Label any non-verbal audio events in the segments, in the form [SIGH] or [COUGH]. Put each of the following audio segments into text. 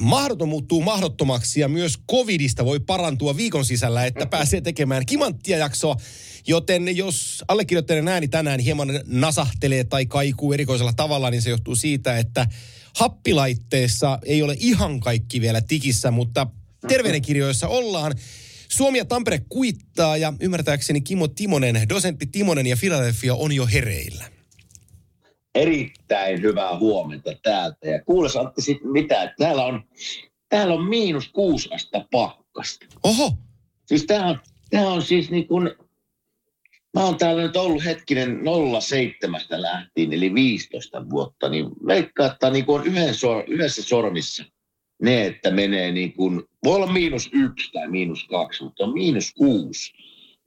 mahdoton muuttuu mahdottomaksi ja myös covidista voi parantua viikon sisällä, että pääsee tekemään kimanttia jaksoa. Joten jos allekirjoittajien ääni tänään hieman nasahtelee tai kaikuu erikoisella tavalla, niin se johtuu siitä, että happilaitteessa ei ole ihan kaikki vielä tikissä, mutta terveydenkirjoissa ollaan. Suomi ja Tampere kuittaa ja ymmärtääkseni Kimo Timonen, dosentti Timonen ja Philadelphia on jo hereillä erittäin hyvää huomenta täältä. Ja kuule Antti sit mitä, täällä on, täällä on miinus kuusi astetta pakkasta. Oho! Siis tää on, tää on siis niin kuin, mä oon täällä nyt ollut hetkinen 07 lähtien, eli 15 vuotta, niin veikkaa, että niin kuin on yhden sor, yhdessä sormissa ne, että menee niin kuin, voi olla miinus yksi tai miinus kaksi, mutta on miinus kuusi.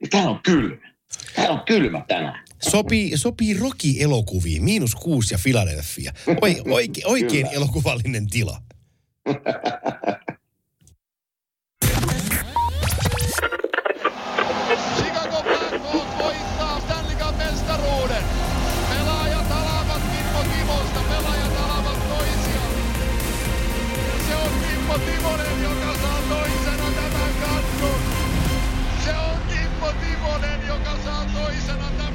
Ja tää on kylmä. Tää on kylmä tänään. Sopii, sopii Rocky-elokuviin, miinus kuusi ja Philadelphia. Oi, oike, oikein elokuvallinen tila. Timonen, joka saa toisena tämän kannun. Se on Kimmo Timonen, joka saa toisena tämän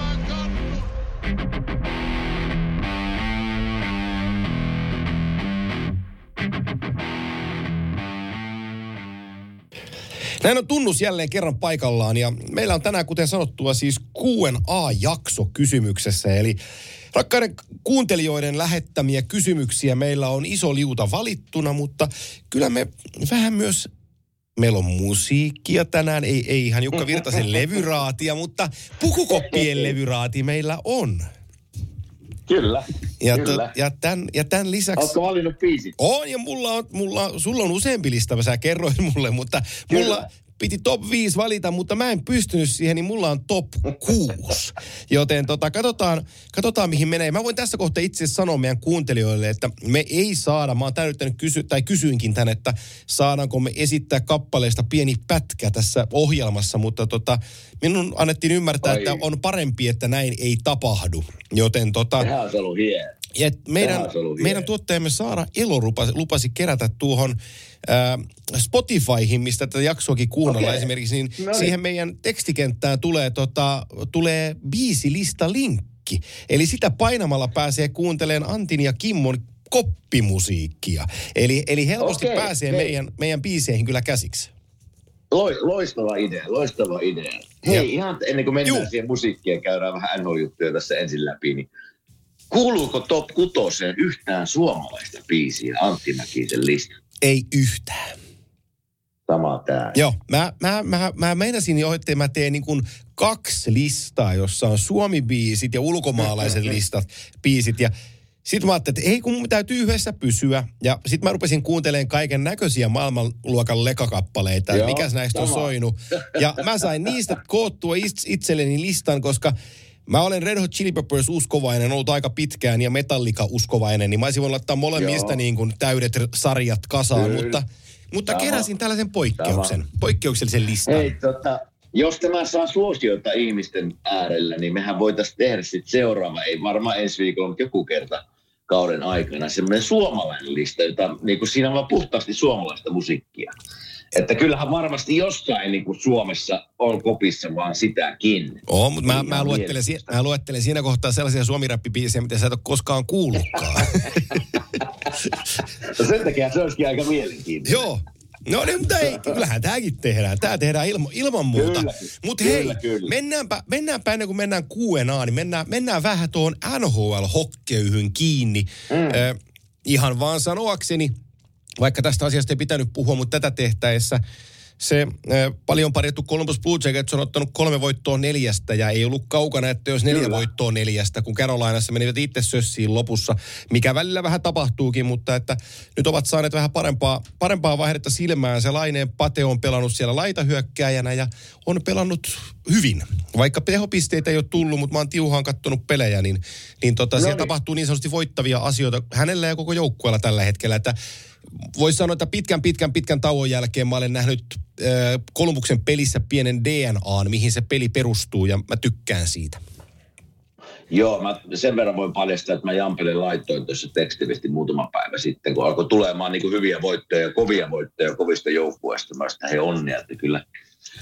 Näin on tunnus jälleen kerran paikallaan ja meillä on tänään, kuten sanottua, siis Q&A-jakso kysymyksessä. Eli rakkaiden kuuntelijoiden lähettämiä kysymyksiä meillä on iso liuta valittuna, mutta kyllä me vähän myös Meillä on musiikkia tänään, ei, ei ihan Jukka Virtasen levyraatia, mutta pukukoppien levyraati meillä on. Kyllä, Ja, kyllä. To, ja, tämän, ja tämän lisäksi... Oletko valinnut biisit? On, ja mulla on, mulla, sulla on useampi lista, sä kerroit mulle, mutta mulla Kyllä. Piti top 5 valita, mutta mä en pystynyt siihen, niin mulla on top 6. Joten tota, katsotaan, katsotaan, mihin menee. Mä voin tässä kohtaa itse sanoa meidän kuuntelijoille, että me ei saada, mä oon tää yrittänyt kysyä, tai kysyinkin tän, että saadaanko me esittää kappaleesta pieni pätkä tässä ohjelmassa, mutta tota, minun annettiin ymmärtää, Ai. että on parempi, että näin ei tapahdu. Joten tota, Sehän olisi ollut hieno. Ja meidän, meidän tuottajamme Saara Elo lupasi, lupasi kerätä tuohon ää, Spotifyhin, mistä tätä jaksoakin kuunnellaan Okei. esimerkiksi, niin, No niin. siihen meidän tekstikenttään tulee, tota, tulee biisilista linkki. Eli sitä painamalla pääsee kuuntelemaan Antin ja Kimmon koppimusiikkia. Eli, eli helposti Okei, pääsee hei. meidän, meidän biiseihin kyllä käsiksi. Loi, loistava idea, loistava idea. Hei, Ja- ihan ennen kuin mennään Juu. siihen musiikkiin ja käydään vähän NHL-juttuja tässä ensin läpi, niin kuuluuko top kutoseen yhtään suomalaista biisiä Antti Mäkisen lista? Ei yhtään. Sama tää. Joo, mä, mä, mä, mä meinasin jo, että mä teen niin kuin kaksi listaa, jossa on suomi-biisit ja ulkomaalaiset [LAUGHS] listat, biisit. Ja sitten mä ajattelin, että ei kun mun täytyy yhdessä pysyä. Ja sitten mä rupesin kuuntelemaan kaiken näköisiä maailmanluokan lekakappaleita, Joo, mikäs näistä on sama. soinut. Ja mä sain niistä koottua its- itselleni listan, koska Mä olen Red Hot Chili Peppers uskovainen, ollut aika pitkään ja Metallica uskovainen, niin mä olisin voinut laittaa molemmista Joo. niin kuin täydet sarjat kasaan, Kyllä. mutta, mutta Sama. keräsin tällaisen poikkeuksen, poikkeuksellisen listan. Hei, tota, jos tämä saa suosiota ihmisten äärellä, niin mehän voitaisiin tehdä sitten seuraava, ei varmaan ensi viikolla, mutta joku kerta kauden aikana, semmoinen suomalainen lista, jota niin kuin siinä on vaan puhtaasti suomalaista musiikkia. Että kyllähän varmasti jossain niin kuin Suomessa on kopissa vaan sitäkin. Oo, mutta mä, Ihan mä, luettelen, si- mä luettelen siinä kohtaa sellaisia suomirappibiisejä, mitä sä et ole koskaan kuullutkaan. [LAUGHS] No sen takia se olisikin aika mielenkiintoista. Joo. No niin, mutta ei, kyllähän tämäkin tehdään. Tämä tehdään ilma, ilman muuta. Kyllä, Mutta kyllä, hei, kyllä. Mennäänpä, mennäänpä ennen kuin mennään Q&A, niin mennään, mennään vähän tuohon NHL-hokkeyhyn kiinni. Mm. Äh, ihan vaan sanoakseni, vaikka tästä asiasta ei pitänyt puhua, mutta tätä tehtäessä se paljon parjattu Columbus Blue Jackets on ottanut kolme voittoa neljästä ja ei ollut kaukana, että jos neljä Kyllä. voittoa neljästä, kun Carolinassa menivät itse sössiin lopussa, mikä välillä vähän tapahtuukin, mutta että nyt ovat saaneet vähän parempaa, parempaa vaihdetta silmään. Se Laineen Pate on pelannut siellä laitahyökkääjänä ja on pelannut hyvin. Vaikka tehopisteitä ei ole tullut, mutta mä oon tiuhaan kattonut pelejä, niin, niin tota, No siellä niin. tapahtuu niin sanotusti voittavia asioita hänellä ja koko joukkueella tällä hetkellä. Että voisi sanoa, että pitkän, pitkän, pitkän tauon jälkeen mä olen nähnyt äh, Kolumbuksen pelissä pienen DNAn, mihin se peli perustuu, ja mä tykkään siitä. Joo, mä sen verran voin paljastaa, että mä Jampelle laittoin tuossa tekstiviesti muutama päivä sitten, kun alkoi tulemaan niin kuin hyviä voittoja, kovia voittoja kovista joukkueista. Mä sitä he onnia, että kyllä,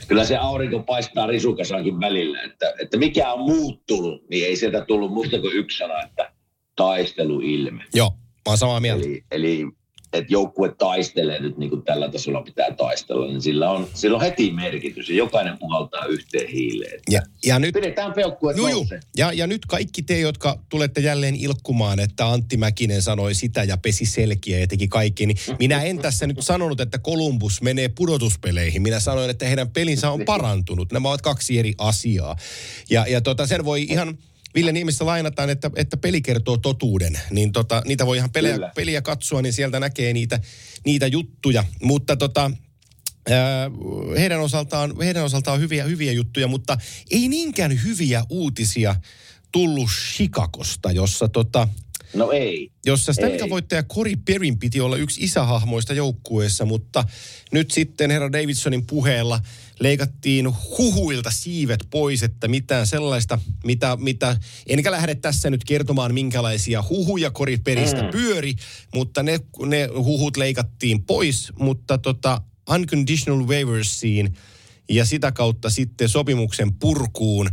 kyllä se aurinko paistaa risukasankin välillä. Että, että mikä on muuttunut, niin ei sieltä tullut muuta kuin yksi sana, että taisteluilme. Joo, mä oon samaa mieltä. Eli, eli että joukkue taistelee nyt niin kuin tällä tasolla pitää taistella, niin sillä on, sillä on heti merkitys ja jokainen puhaltaa yhteen hiileen. Ja, ja nyt Pidetään peukkuet Juu, juu. Ja, ja nyt kaikki te, jotka tulette jälleen ilkkumaan, että Antti Mäkinen sanoi sitä ja pesi selkiä ja teki kaikki, niin minä en tässä nyt sanonut, että Columbus menee pudotuspeleihin. Minä sanoin, että heidän pelinsä on [LAUGHS] parantunut. Nämä ovat kaksi eri asiaa. Ja, ja tota, sen voi ihan... Ville Niemistä lainataan, että, että peli kertoo totuuden. Niin tota, niitä voi ihan pelejä, Kyllä. peliä katsoa, niin sieltä näkee niitä, niitä juttuja. Mutta tota, heidän osaltaan, heidän osaltaan hyviä, hyviä juttuja, mutta ei niinkään hyviä uutisia tullut Chicagosta, jossa, tota, No ei. jossa Stanley Ei. Cup-voittaja Cory Perrin piti olla yksi isähahmoista joukkueessa, mutta nyt sitten herra Davidsonin puheella leikattiin huhuilta siivet pois, että mitään sellaista, mitä, mitä enkä lähde tässä nyt kertomaan, minkälaisia huhuja Cory Peristä mm. pyöri, mutta ne, ne huhut leikattiin pois, mutta tota, unconditional waiversiin ja sitä kautta sitten sopimuksen purkuun.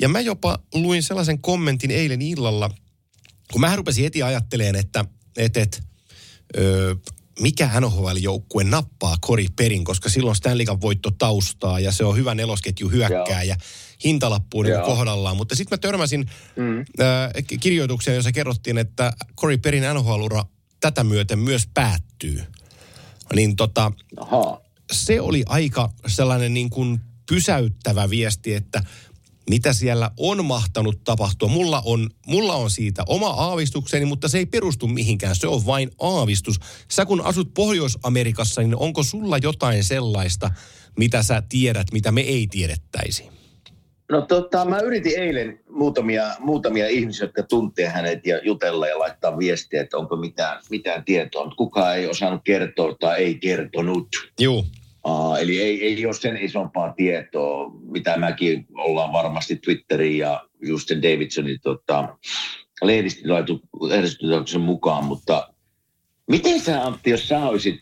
Ja mä jopa luin sellaisen kommentin eilen illalla, kun mä rupesin heti ajattelemaan, että et, et, ö, mikä NHL-joukkue nappaa Cory Perin, koska silloin Stanley Cup voitto taustaa ja se on hyvä nelosketju hyökkää ja hintalappu on niin Joo. kohdallaan. Mutta sitten mä törmäsin Mm. ö, ki- kirjoitukseen, jossa kerrottiin, että Cory Perin NHL-ura tätä myöten myös päättyy. Niin tota, Ahaa. se oli aika sellainen niin kuin pysäyttävä viesti, että mitä siellä on mahtanut tapahtua. Mulla on, mulla on siitä oma aavistukseni, mutta se ei perustu mihinkään. Se on vain aavistus. Sä kun asut Pohjois-Amerikassa, niin onko sulla jotain sellaista, mitä sä tiedät, mitä me ei tiedettäisi? No tota, mä yritin eilen muutamia, muutamia ihmisiä, jotka tuntee hänet ja jutella ja laittaa viestiä, että onko mitään, mitään tietoa. Kukaan ei osannut kertoa tai ei kertonut. Joo. Uh, eli ei, ei ole sen isompaa tietoa, mitä mäkin ollaan varmasti Twitterin ja just sen Davidsonin tota, lehdistötilaisuuden mukaan, mutta miten sä Antti, jos sä olisit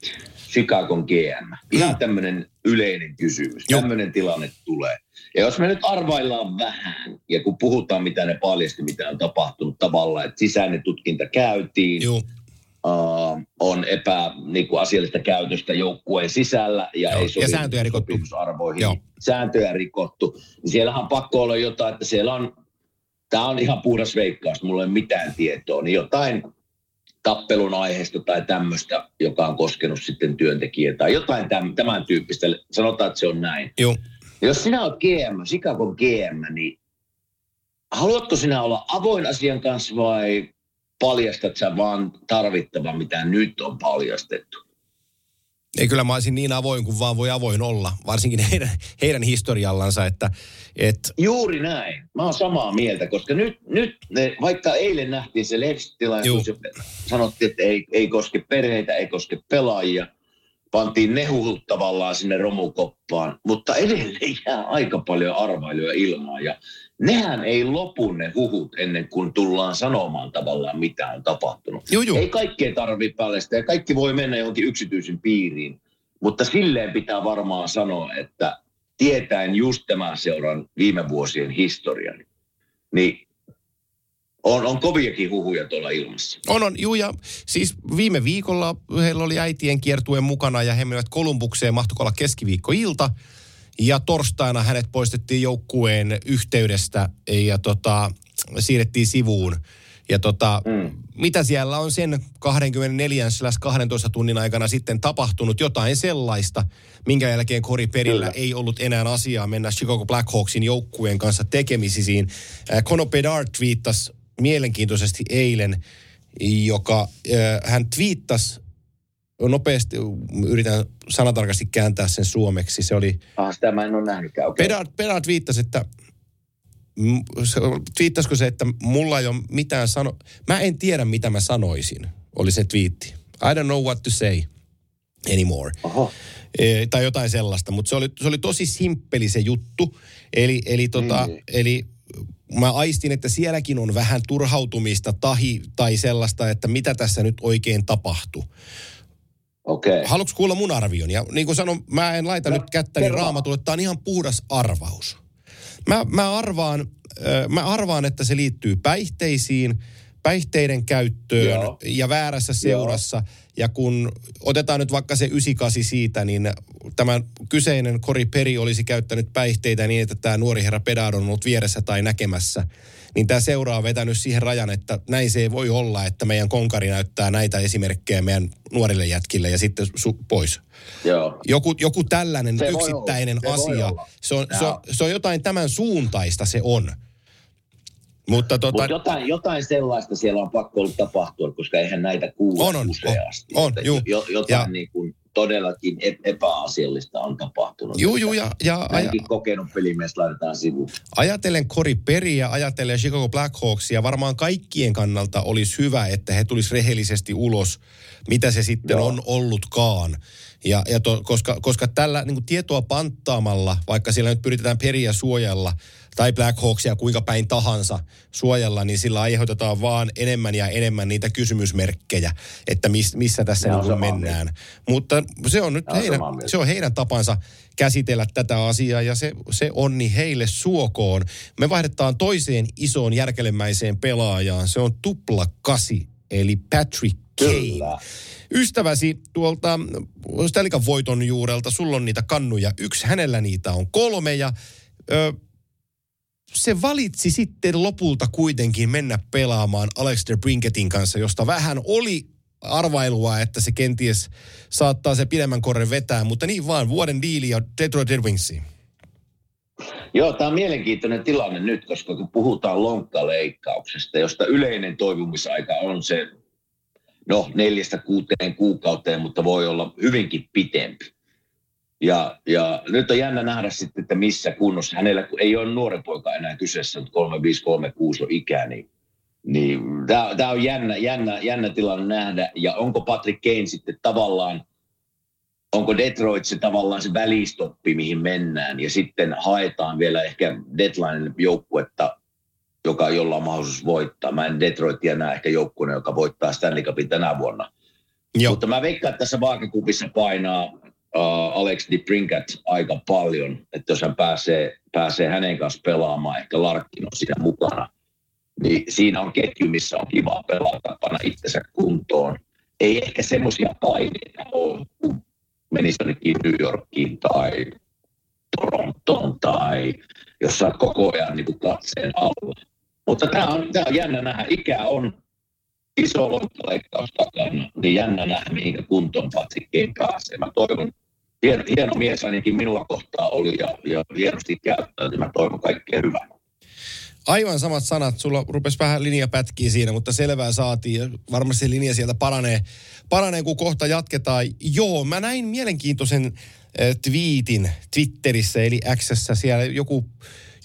Chicagon GM? Ihan tämmöinen yleinen kysymys. Tämmöinen tilanne tulee. Ja jos me nyt arvaillaan vähän, ja kun puhutaan, mitä ne paljasti, mitä on tapahtunut tavallaan, että sisäinen tutkinta käytiin, Joo. Uh, on epä niin kuin asiallista käytöstä joukkueen sisällä ja Joo, ei ja sovi sääntöjä rikottu. sopimusarvoihin. Joo. Sääntöjä rikottu. Niin siellähän on pakko olla jotain, että siellä on, tämä on ihan puhdas veikkaus, mulla ei ole mitään tietoa, niin jotain tappelun aiheesta tai tämmöistä, joka on koskenut sitten työntekijää tai jotain tämän, tämän tyyppistä. Sanotaan, että se on näin. Joo. Jos sinä olet GM, Chicagon GM, niin haluatko sinä olla avoin asian kanssa vai paljastat sä vaan tarvittavan, mitä nyt on paljastettu? Ei kyllä mä olisin niin avoin kuin vaan voi avoin olla, varsinkin heidän, heidän historiallansa, että et, Juuri näin. Mä oon samaa mieltä, koska nyt, nyt ne, vaikka eilen nähtiin se lehdistötilaisuus, sanottiin, että ei, ei koske perheitä, ei koske pelaajia, pantiin ne huhut tavallaan sinne romukoppaan, mutta edelleen jää aika paljon arvailuja ilmaan ja nehän ei lopu ne huhut ennen kuin tullaan sanomaan tavallaan mitä on tapahtunut. Joo, joo. Ei kaikkea tarvitse paljastaa ja kaikki voi mennä johonkin yksityisen piiriin, mutta silleen pitää varmaan sanoa, että tietäen just tämän seuran viime vuosien historian, niin on, on koviakin huhuja tuolla ilmassa. On, on, juu, ja siis viime viikolla heillä oli äitien kiertuen mukana ja he menivät Kolumbukseen, mahtoiko olla keskiviikkoilta. Ja torstaina hänet poistettiin joukkueen yhteydestä ja tota, siirrettiin sivuun. Ja tota, Mm. mitä siellä on sen 24-12 tunnin aikana sitten tapahtunut jotain sellaista, minkä jälkeen Cory Perillä Kyllä. ei ollut enää asiaa mennä Chicago Blackhawksin joukkueen kanssa tekemisiin. Äh, Conor Bedard twiittasi mielenkiintoisesti eilen, joka äh, hän twiittasi nopeasti, yritän sanatarkasti kääntää sen suomeksi. Se oli, Ah, sitä mä en ole nähnytkään. Okay. Bedard, Bedard viittasi, että m- se, viittasiko se, että mulla ei ole mitään sano... Mä en tiedä, mitä mä sanoisin, oli se twiitti. I don't know what to say anymore. Oho. E, tai jotain sellaista, mutta se oli, se oli tosi simppeli se juttu. Eli, eli, tota, Niin. eli mä aistin, että sielläkin on vähän turhautumista tahi, tai sellaista, että mitä tässä nyt oikein tapahtuu. Okei. Okay. Haluatko kuulla mun arvion? Ja niin kuin sanon, mä en laita No, nyt kättäni kerro. raamatulle, tämä on ihan puhdas arvaus. Mä, mä, arvaan, ö, mä arvaan, että se liittyy päihteisiin, päihteiden käyttöön Joo. ja väärässä seurassa. Ja kun otetaan nyt vaikka se 98 siitä, niin tämä kyseinen Kori Peri olisi käyttänyt päihteitä niin, että tämä nuori herra Pedard on ollut vieressä tai näkemässä. Niin tämä seura on vetänyt siihen rajan, että näin se ei voi olla, että meidän konkari näyttää näitä esimerkkejä meidän nuorille jätkille ja sitten su- pois. Joo. Joku, joku tällainen Se yksittäinen se asia. Se on, se, on, se on jotain tämän suuntaista se on. Mutta tota, Mutta jotain, jotain sellaista siellä on pakko ollut tapahtua, koska eihän näitä kuule On, on, useasti. on, juu. Jo, jotain Ja- niin kuin todellakin ep- epäasiallista on tapahtunut. juu, juu, ja, ja aja, kokenut pelimies laitetaan sivuun. ajatellen Cory Perryä, ajatellen Chicago Blackhawksia, varmaan kaikkien kannalta olisi hyvä, että he tulisi rehellisesti ulos, mitä se sitten Joo. on ollutkaan. Ja, ja to, koska, koska tällä niin tietoa panttaamalla, vaikka siellä nyt pyritetään Periä suojella, tai Blackhawksia kuinka päin tahansa suojella, niin sillä aiheutetaan vaan enemmän ja enemmän niitä kysymysmerkkejä, että mis, missä tässä niin kuin mennään. Mutta se on nyt heidän, mieltä. se on heidän tapansa käsitellä tätä asiaa ja se, se onni heille suokoon. Me vaihdetaan toiseen isoon järkelemäiseen pelaajaan. Se on tupla kasi, eli Patrick Kane. Kyllä. Ystäväsi tuolta Cup voiton juurelta, sulla on niitä kannuja. Yksi, hänellä niitä on kolme ja ö, se valitsi sitten lopulta kuitenkin mennä pelaamaan Alex Brinketin kanssa, josta vähän oli arvailua, että se kenties saattaa se pidemmän korren vetää, mutta niin vaan, vuoden diili ja Detroit Red Wingsiin. Joo, tämä on mielenkiintoinen tilanne nyt, koska kun puhutaan lonkkaleikkauksesta, josta yleinen toipumisaika on se, no neljästä kuuteen kuukauteen, mutta voi olla hyvinkin pitempi. Ja, ja nyt on jännä nähdä sitten, että missä kunnossa. Hänellä ei ole nuoren poika enää kyseessä, mutta 3536 on ikä, niin, niin tämä on jännä, jännä, jännä tilanne nähdä. Ja onko Patrick Kane sitten tavallaan onko Detroit se tavallaan se välistoppi, mihin mennään, ja sitten haetaan vielä ehkä deadline joukkuetta, joka, jolla on mahdollisuus voittaa. Mä en Detroitia näe ehkä joukkueena, joka voittaa Stanley Cupin tänä vuonna. Joo, Mutta mä veikkaan, että tässä vaakakupissa painaa uh, Alex DeBrincat aika paljon, että jos hän pääsee, pääsee hänen kanssa pelaamaan, ehkä Larkin on siinä mukana, niin siinä on ketju, missä on kiva pelata, panna itsensä kuntoon. Ei ehkä semmoisia paineita ole, menisi jonnekin New Yorkiin tai Torontoon tai jos sä oot koko ajan niin katseen alla. Mutta tämä on, tää on jännä nähdä. Ikä on iso lonkaleikkaus takana, niin jännä nähdä, mihinkä kuntoon Patrick pääsee. Mä toivon, hieno, hieno mies ainakin minulla kohtaa oli ja, ja hienosti käyttäytyi. Mä toivon kaikkea hyvää. aivan samat sanat. Sulla rupesi vähän linja pätkiä siinä, mutta selvää saatiin. Varmasti se linja sieltä paranee, paranee, kun kohta jatketaan. Joo, mä näin mielenkiintoisen äh, twiitin Twitterissä, eli Xssä. Siellä joku,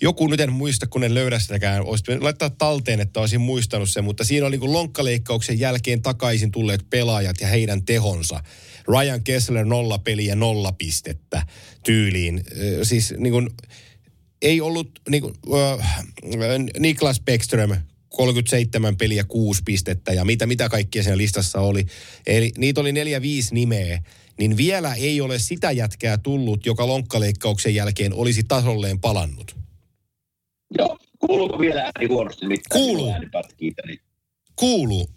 joku nyt en muista, kun en löydä sitäkään. Olisi laittaa talteen, että olisin muistanut sen. Mutta siinä oli niin lonkkaleikkauksen jälkeen takaisin tulleet pelaajat ja heidän tehonsa. Ryan Kessler nolla peliä, nolla pistettä tyyliin. Siis niin kuin, ei ollut niin kuin, äh, Niklas Bäckström 37 peliä, 6 pistettä ja mitä, mitä kaikkia siinä listassa oli. Eli niitä oli neljä, viisi nimeä. Niin vielä ei ole sitä jätkää tullut, joka lonkkaleikkauksen jälkeen olisi tasolleen palannut. Joo, kuuluuko vielä ääni huonosti? Mitään Kuuluu. Niin Kuuluu.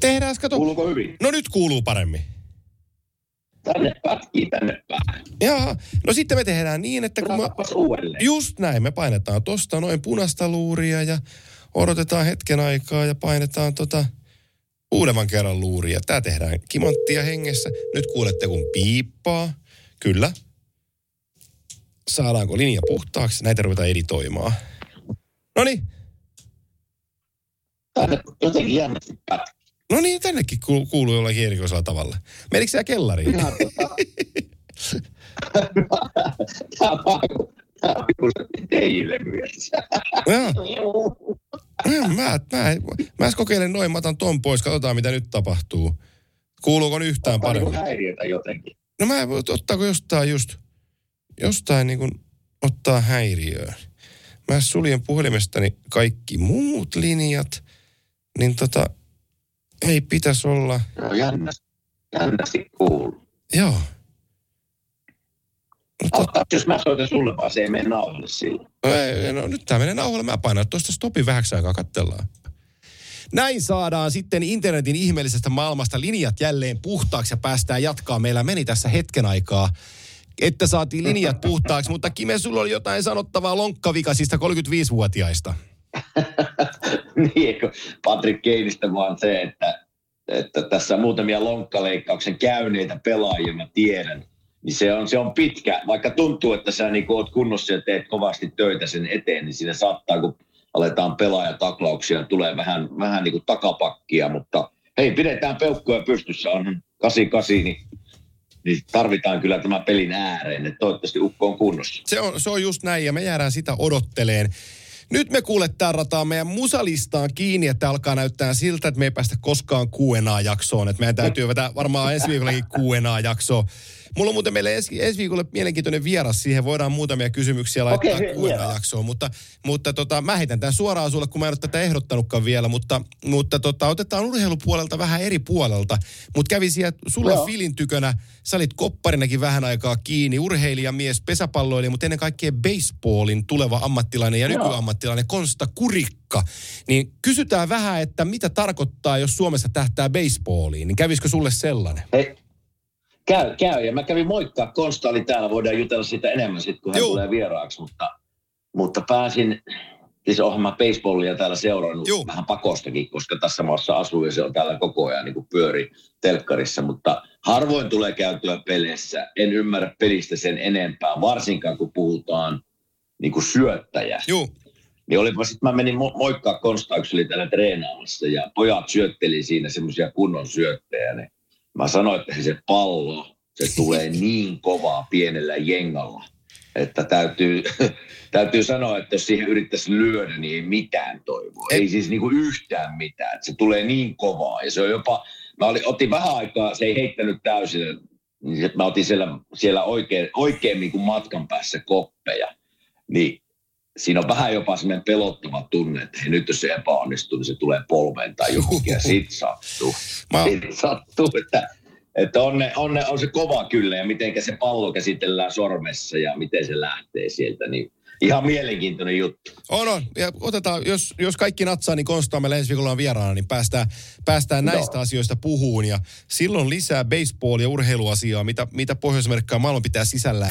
Tehdään, kato. Kuuluuko hyvin? No nyt kuuluu paremmin. Tänne pätkii, tänne päähän. Jaa, no sitten me tehdään niin, että kun mä... Uudelleen. Just näin, me painetaan tosta noin punaista luuria ja odotetaan hetken aikaa ja painetaan tota uudemman kerran luuria. Tää tehdään kimanttia hengessä. Nyt kuulette kun piippaa. Kyllä. Saadaanko linja puhtaaksi? Näitä ruvetaan editoimaan. No niin. Tänne jotenkin jännästi pätkä. No niin, tännekin kuuluu, kuuluu jollakin erikoisella tavalla. Menikö siellä kellariin? Ihan tota... Teille myös. Joo. Mä, mä, mä, mä kokeilen noin, mä otan ton pois, katsotaan mitä nyt tapahtuu. Kuuluuko nyt yhtään Tää on niinku paremmin? häiriötä jotenkin. No mä ottaako jostain just, jostain niin kuin ottaa häiriöön. Mä suljen puhelimestani kaikki muut linjat, niin tota, ei pitäisi olla, No jännästi, jännästi kuuluu. joo. No, tot, Ota, jos mä soitan sulle vaan, se ei mene nauhalle silloin. ei, no, nyt tää menee nauhalle, mä painan tuosta stopin vähäksi aikaa, katsellaan. Näin saadaan sitten internetin ihmeellisestä maailmasta linjat jälleen puhtaaksi ja päästään jatkaa. Meillä meni tässä hetken aikaa, että saatiin linjat puhtaaksi, mutta Kime, sulla oli jotain sanottavaa lonkkavikaisista 35-vuotiaista. [LAUGHS] niin, Patrick Keinistä vaan se, että, että tässä on muutamia lonkkaleikkauksen käyneitä pelaajia, mä tiedän. Niin se on, se on pitkä, vaikka tuntuu, että sä niin oot kunnossa ja teet kovasti töitä sen eteen, niin siinä saattaa, kun aletaan pelaajataklauksia, tulee vähän, vähän niin kuin takapakkia, mutta hei, pidetään peukkuja pystyssä, on 88, niin, niin tarvitaan kyllä tämä pelin ääreen, että toivottavasti Ukko on kunnossa. Se on, se on just näin ja me jäädään sitä odotteleen. Nyt me kuule tarrataan meidän musalistaan kiinni, että alkaa näyttää siltä, että me ei päästä koskaan Q&A-jaksoon. Että meidän täytyy vetää varmaan ensi viikollakin Q&A-jaksoa. Mulla on muuten meille ensi, ensi viikolle mielenkiintoinen vieras. Siihen voidaan muutamia kysymyksiä laittaa Okei, Q&A-jaksoon. Mutta, mutta tota, mä heitän tämän suoraan sulle, kun mä en ole tätä ehdottanutkaan vielä. Mutta, mutta tota, otetaan urheilupuolelta vähän eri puolelta. Mutta kävi siellä sulla Joo. filin tykönä. Sä olit kopparinakin vähän aikaa kiinni. Urheilijamies, pesäpalloilija, mutta ennen kaikkea baseballin tuleva ammattilainen ja Joo. nykyammattilainen Konsta Kurikka. Niin kysytään vähän, että mitä tarkoittaa, jos Suomessa tähtää baseballiin. Niin kävisikö sulle sellainen? Hei, käy, käy. Ja mä kävin moikkaa. Konsta oli täällä, voidaan jutella siitä enemmän sitten, kun hän Juu. tulee vieraaksi. Mutta, mutta pääsin, siis onhan mä baseballia täällä seurannut Juu. vähän pakostakin, koska tässä maassa asuu ja se on täällä koko ajan niin kuin pyöri telkkarissa. Mutta harvoin tulee käytyä peleissä. En ymmärrä pelistä sen enempää, varsinkaan kun puhutaan niin kuin syöttäjästä. Joo. Niin olipa sitten, mä menin mo- moikkaa Konsta, kun oli täällä treenaamassa ja pojat syötteli siinä semmoisia kunnon syöttejä. Niin mä sanoin, että se pallo, se tulee [LAUGHS] niin kovaa pienellä jengalla, että täytyy, [LAUGHS] täytyy sanoa, että jos siihen yrittäisi lyödä, niin ei mitään toivoa. Ei. Ei siis niinku yhtään mitään. Se tulee niin kovaa ja se on jopa, mä olin, otin vähän aikaa, se ei heittänyt täysin, niin mä otin siellä, siellä oikein, oikein kuin matkan päässä koppeja. Niin siinä on vähän jopa semmoinen pelottava tunne, että hei, nyt jos se epäonnistuu, niin se tulee polveen tai johonkin ja sit sattuu. Mä, Sit sattuu, että, että on, ne, on, ne, on se kova kyllä ja miten se pallo käsitellään sormessa ja miten se lähtee sieltä, niin ihan mielenkiintoinen juttu. on, on. Ja otetaan, jos, jos kaikki natsaa, niin Konsta on meillä ensi viikolla on vieraana, niin päästään, päästään näistä Joo. asioista puhuun. Ja silloin lisää baseball- ja urheiluasiaa, mitä, mitä Pohjois-Amerikkaa maailman pitää sisällä.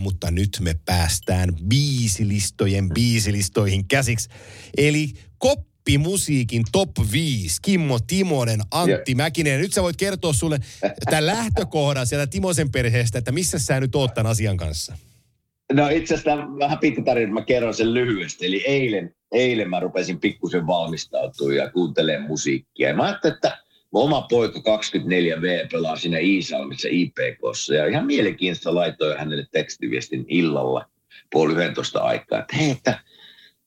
Mutta nyt me päästään biisilistojen biisilistoihin käsiksi. Eli koppimusiikin top 5. Kimmo Timonen, Antti Mäkinen. Nyt sä voit kertoa sulle tämän lähtökohdan sieltä Timosen perheestä, että missä sä nyt oot tämän asian kanssa. No itse asiassa vähän pitkä tarina, mä kerron sen lyhyesti. Eli eilen, eilen mä rupesin pikkusen valmistautua ja kuuntelemaan musiikkia. Ja mä ajattelin, että mun oma poika 24V pelaa siinä Iisalmissa IPKssa. Ja ihan mielenkiintoista laitoin hänelle tekstiviestin illalla puoli 11 aikaa. Että hei, että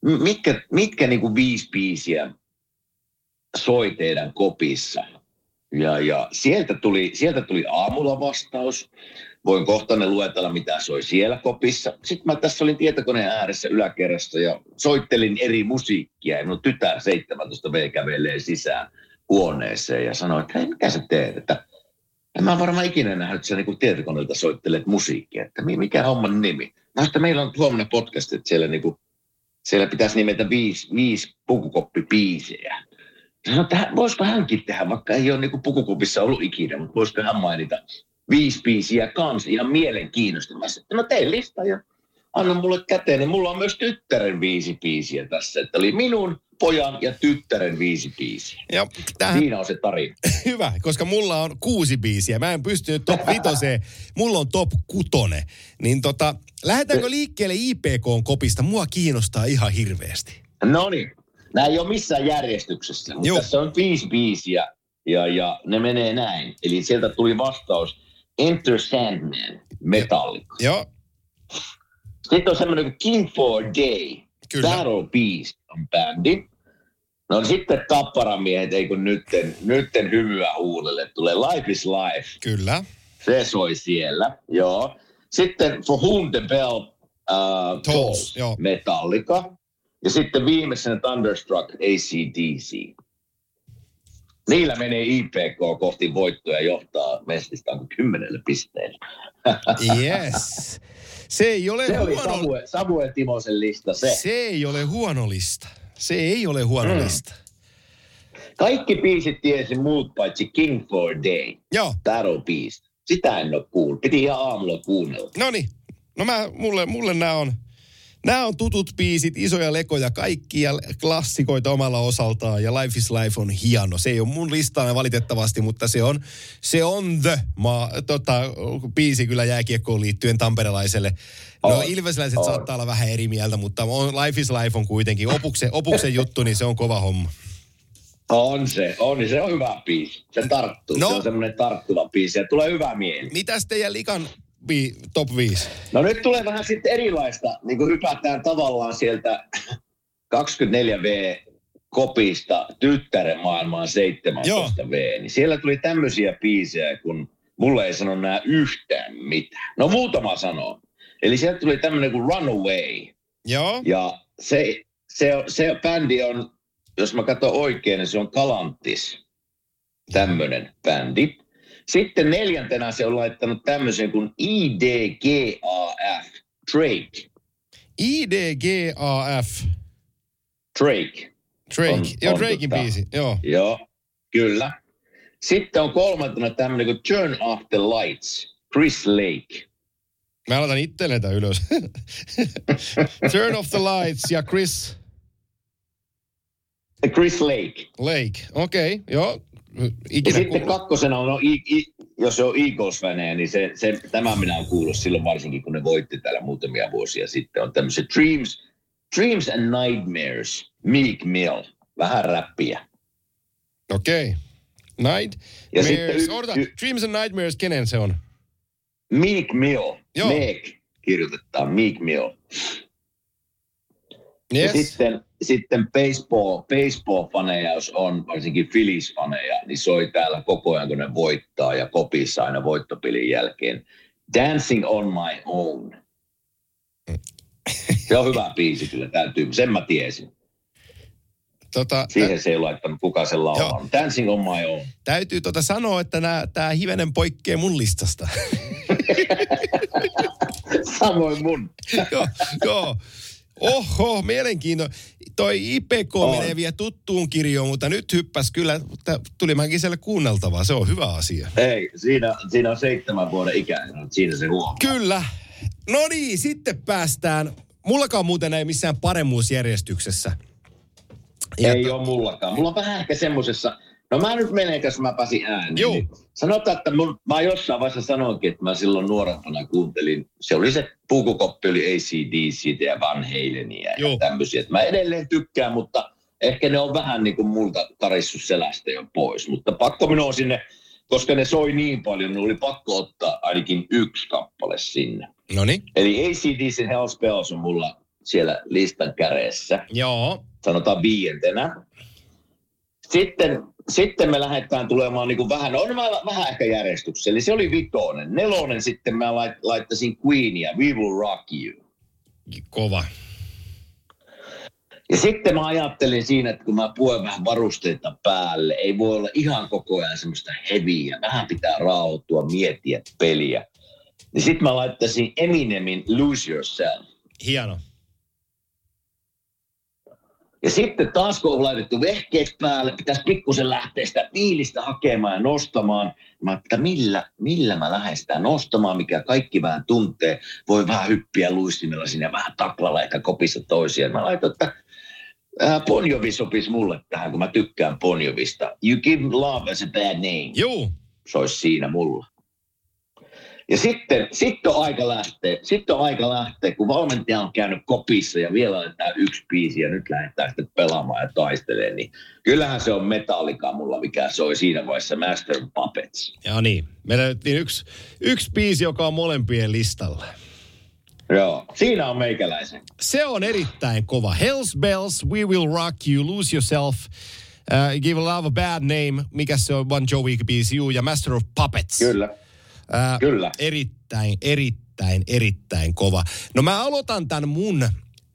mitkä, mitkä niin kuin viisi biisiä soi teidän kopissa. Ja, ja sieltä, tuli, sieltä tuli aamulla vastaus. Voin kohta ne luetella, mitä soi siellä kopissa. Sitten mä tässä olin tietokoneen ääressä yläkerrassa ja soittelin eri musiikkia. Ja minun tytär 17 V kävelee sisään huoneeseen ja sanoi, että hei, mikä sä teet? Että en mä varmaan ikinä nähnyt, että sä niin tietokoneelta soittelet musiikkia. Että mikä homman nimi? Mä että meillä on huomenna podcast, että siellä, niin kuin, siellä pitäisi nimetä viisi, viisi pukukoppipiisejä. Sanoin, että voisiko hänkin tehdä, vaikka ei ole niin pukukupissa ollut ikinä, mutta voisiko hän mainita viisi biisiä kanssa ihan mielenkiinnostamassa. Että no tein lista ja anna mulle käteen. Niin mulla on myös tyttären viisi biisiä tässä. Että oli minun, pojan ja tyttären viisi biisiä. Ja tämähän, Siinä on se tarina. [LAUGHS] hyvä, koska mulla on kuusi biisiä. Mä en pysty nyt top vitoseen. Mulla on top kutone. Niin tota, lähdetäänkö liikkeelle IPK-kopista? Mua kiinnostaa ihan hirveästi. No niin. Nämä ei ole missään järjestyksessä, mutta Joo. tässä on viisi biisiä ja, ja ne menee näin. Eli sieltä tuli vastaus Enter Sandman, Metallica. Joo, Sitten on semmoinen kuin King for a Day, Kyllä. Battle Beast on bändi. No sitten Tapparamiehet, ei kun nytten, nytten hymyä huulelle, tulee Life is Life. kyllä. Se soi siellä, joo. Sitten For Whom the Bell uh, Tolls. Metallica. Ja sitten viimeisenä Thunderstruck ACDC. Niillä menee IPK kohti voittoja ja johtaa Mestistä kymmenelle pisteelle. [LAUGHS] Yes. Se ei ole Se huono, Samuel, Samuel Timosen lista se. se ei ole huono lista. Se ei ole huono Mm. lista. Kaikki biisit tiesi muut paitsi King for Day, Joo, Battle Beast. Sitä en ole kuullut. Piti ihan aamulla kuunnella. no niin. No mä, mulle, mulle nämä on, nämä on tutut biisit, isoja lekoja, kaikkia klassikoita omalla osaltaan. Ja Life is Life on hieno. Se ei ole mun listana valitettavasti, mutta se on, se on the maa, tota, biisi kyllä jääkiekkoon liittyen tamperelaiselle. No ilvesläiset on. saattaa olla vähän eri mieltä, mutta on, Life is Life on kuitenkin opuksen, opuksen juttu, niin se on kova homma. On se, on, niin se on hyvä biisi. Se tarttuu, No. se on semmoinen tarttuva biisi ja tulee hyvä mieli. Mitäs teidän likan top 5? No nyt tulee vähän sitten erilaista, niin kuin hypätään tavallaan sieltä 24V kopista tyttären maailmaan 17V, niin siellä tuli tämmöisiä biisejä, kun mulle ei sano nää yhtään mitään. No muutama sanoo. Eli sieltä tuli tämmöinen kuin Runaway, Joo. ja se, se, se bändi on, jos mä katson oikein, niin se on Kalantis, tämmöinen bändi. Sitten neljäntenä se on laittanut tämmöisen kuin IDGAF, Drake. IDGAF. Drake, Drake. On- Joo, Drakein tota- biisi. Joo. joo, kyllä. Sitten on kolmantena tämmöinen kuin Turn Off the Lights, Chris Lake. Mä laitan itselleen tämän ylös. [LAUGHS] Turn off the lights ja Chris Chris Lake. Lake. Okei, okay, joo. Ja Ikinä sitten kuullut. kakkosena on, no, I, I, jos se on eagles niin se, se, tämä minä olen kuullut silloin varsinkin, kun ne voitti täällä muutamia vuosia sitten. On tämmöiset Dreams, Dreams and Nightmares, Meek Mill, vähän räppiä. Okei. Night. Ja sitten y- Dreams and Nightmares, kenen se on? Meek Mill, Joo. Meek kirjoitetaan, Meek Mill. Ja Yes. sitten, sitten baseball, baseball-faneja, jos on, varsinkin Phillies-faneja, niin soi täällä koko ajan, kun ne voittaa ja kopissa aina voittopelin jälkeen. Dancing on my own. Se on hyvä biisi kyllä, täytyy. Sen mä tiesin. Tota, Siihen se ei laittanut, kuka sen laulaa. Dancing on my own. täytyy tota sanoa, että tämä hivenen poikkeaa mun listasta. [LAUGHS] Samoin mun. [LAUGHS] joo, joo. Oho, mielenkiintoinen. Toi IPK On. menee vielä tuttuun kirjoon, mutta nyt hyppäs kyllä, t- tuli Mäkiselle kuunneltavaa. Se on hyvä asia. Ei, siinä, siinä on seitsemän vuoden ikäinen, siinä se huomaa. Kyllä. No niin, sitten päästään. Mullakaan muuten ei missään paremmuusjärjestyksessä. Ja ei to- ole mullakaan. Mulla on vähän ehkä semmosessa, no mä nyt menen, jos mä pääsin ääneen. Joo. Niin sanotaan, että mun, mä jossain vaiheessa sanoinkin, että mä silloin nuorempana kuuntelin, se oli se pukukoppi, oli ACDC ja Van Halenia ja tämmöisiä. Että mä edelleen tykkään, mutta ehkä ne on vähän niin kuin multa tarissut selästä jo pois. Mutta pakko minun on sinne, koska ne soi niin paljon, niin oli pakko ottaa ainakin yksi kappale sinne. No niin. Eli ACDC Hell Spells on mulla siellä listan käreessä Joo. sanotaan viientenä. sitten, sitten me lähdetään tulemaan niin kuin vähän, on vähän, vähän ehkä järjestyksessä. Eli se oli vitonen. Nelonen sitten mä lait, laittaisin Queenia, We Will Rock You. Kova. Ja sitten mä ajattelin siinä, että kun mä puen vähän varusteita päälle, ei voi olla ihan koko ajan semmoista heviä. Vähän pitää rauhoittua, miettiä peliä. Niin sitten mä laittaisin Eminemin Lose Yourself. Hieno. Ja sitten taas kun on laitettu vehkeet päälle, pitäisi pikkusen lähteä sitä fiilistä hakemaan ja nostamaan. Mä että millä, millä mä lähden sitä nostamaan, mikä kaikki vähän tuntee. Voi vähän hyppiä luistimella sinne, vähän taklalla ehkä kopissa toisia. Mä laitan, että äh, Ponjovi sopisi mulle tähän, kun mä tykkään Ponjovista. You give love as a bad name. Juu. Se olisi siinä mulla. Ja sitten, sitten on aika lähteä, sitten on aika lähteä, kun valmentaja on käynyt kopissa ja vielä laitetaan yksi biisi ja nyt lähdetään sitten pelaamaan ja taistelemaan, niin kyllähän se on Metallica mulla, mikä soi siinä vaiheessa Master of Puppets. Ja niin. Me löydettiin yksi, yksi biisi, joka on molempien listalla. Joo, siinä on meikäläisen. Se on erittäin kova. Hells Bells, We Will Rock You, Lose Yourself, uh, Give Love a Bad Name, mikä se on One Joe biisi, juu, ja Master of Puppets. Kyllä. Ää, Kyllä. Erittäin, erittäin, erittäin kova. No mä aloitan tämän mun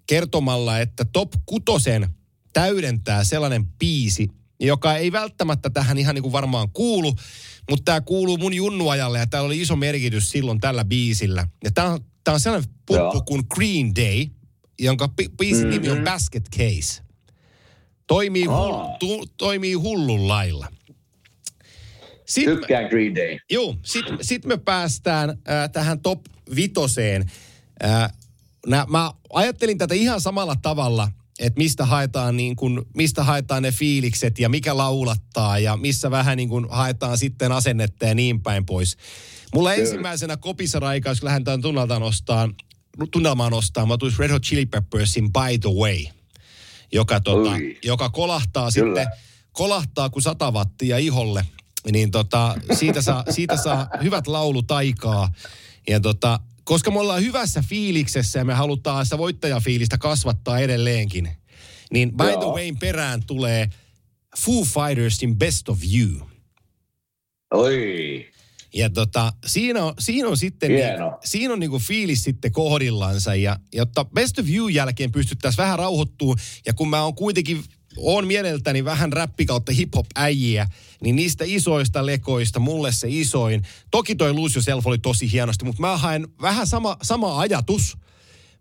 kertomalla, että top kutosen täydentää sellainen biisi, joka ei välttämättä tähän ihan niin kuin varmaan kuulu, mutta tämä kuuluu mun junnuajalle ja täällä oli iso merkitys silloin tällä biisillä. Ja tämä on, tää on sellainen puppu kuin Green Day, jonka bi- biisin mm-hmm. nimi on Basket Case. Toimii, Aa. tu, toimii hullun lailla. Sitten, Tykkään Green Day. Joo, sitten sit me päästään äh, tähän top vitoseen. Äh, nä, mä ajattelin tätä ihan samalla tavalla, että mistä haetaan, niin kun, mistä haetaan ne fiilikset ja mikä laulattaa ja missä vähän niin kun haetaan sitten asennetta ja niin päin pois. Mulla Kyllä. ensimmäisenä kopissa raikaa, jos lähdetään tunnelmaan nostaa, tunnelmaan nostaa, mä tulisi Red Hot Chili Peppersin By the Way, joka, tota, Oi. joka kolahtaa Kyllä. sitten, kolahtaa kuin sata wattia iholle, niin tota, siitä, saa, siitä saa hyvät laulutaikaa. Ja tota, koska me ollaan hyvässä fiiliksessä ja me halutaan sitä voittajafiilistä kasvattaa edelleenkin, niin By the Joo. Wayn perään tulee Foo Fightersin Best of You. Oi. Ja tota, siinä on, siinä on sitten Hieno. niin, siinä on niinku fiilis sitten kohdillansa. Ja jotta Best of You jälkeen pystyttäisiin vähän rauhoittua, ja kun mä oon kuitenkin on mieleltäni vähän räppi kautta hip-hop äijiä, niin niistä isoista lekoista mulle se isoin. Toki toi Lose Yourself oli tosi hienosti, mutta mä haen vähän sama, sama ajatus,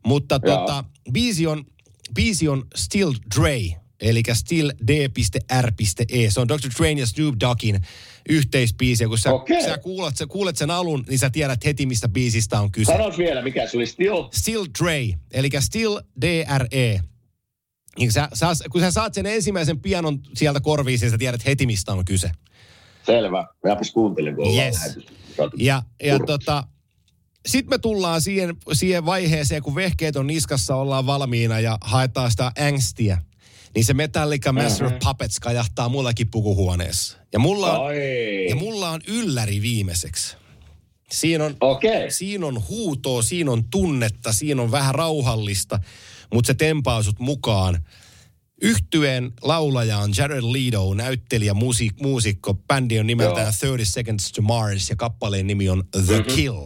mutta tota, biisi on, biisi on Still Dre, eli Still D.R.E. Se on Dr. Dre ja Snoop Doggin yhteispiisi. Kun sä, Okei. sä, kuulet, sä kuulet sen alun, niin sä tiedät heti, mistä biisistä on kyse. Sanois vielä, mikä se oli Still? Still Dre, eli Still D.R.E. Niin sä, sä, kun sä saat sen ensimmäisen pianon sieltä korviin, niin sä tiedät heti, mistä on kyse. Selvä. Mäpäs kuuntelin, kun Yes. Ja, ja tota, sitten me tullaan siihen, siihen vaiheeseen, kun vehkeet on niskassa, ollaan valmiina ja haetaan sitä angstia. Niin se Metallica Master of Puppets kajahtaa mullakin pukuhuoneessa. Ja mulla on, Oi. ja mulla on ylläri viimeiseksi. Siinä on, Okei. siinä on huutoa, siinä on tunnetta, siinä on vähän rauhallista, mutta se tempaa sut mukaan. Yhtyeen laulaja on Jared Leto, näyttelijä, musiik, muusikko. Bändi on nimeltään Joo. 30 Seconds to Mars ja kappaleen nimi on The Mhm. Kill.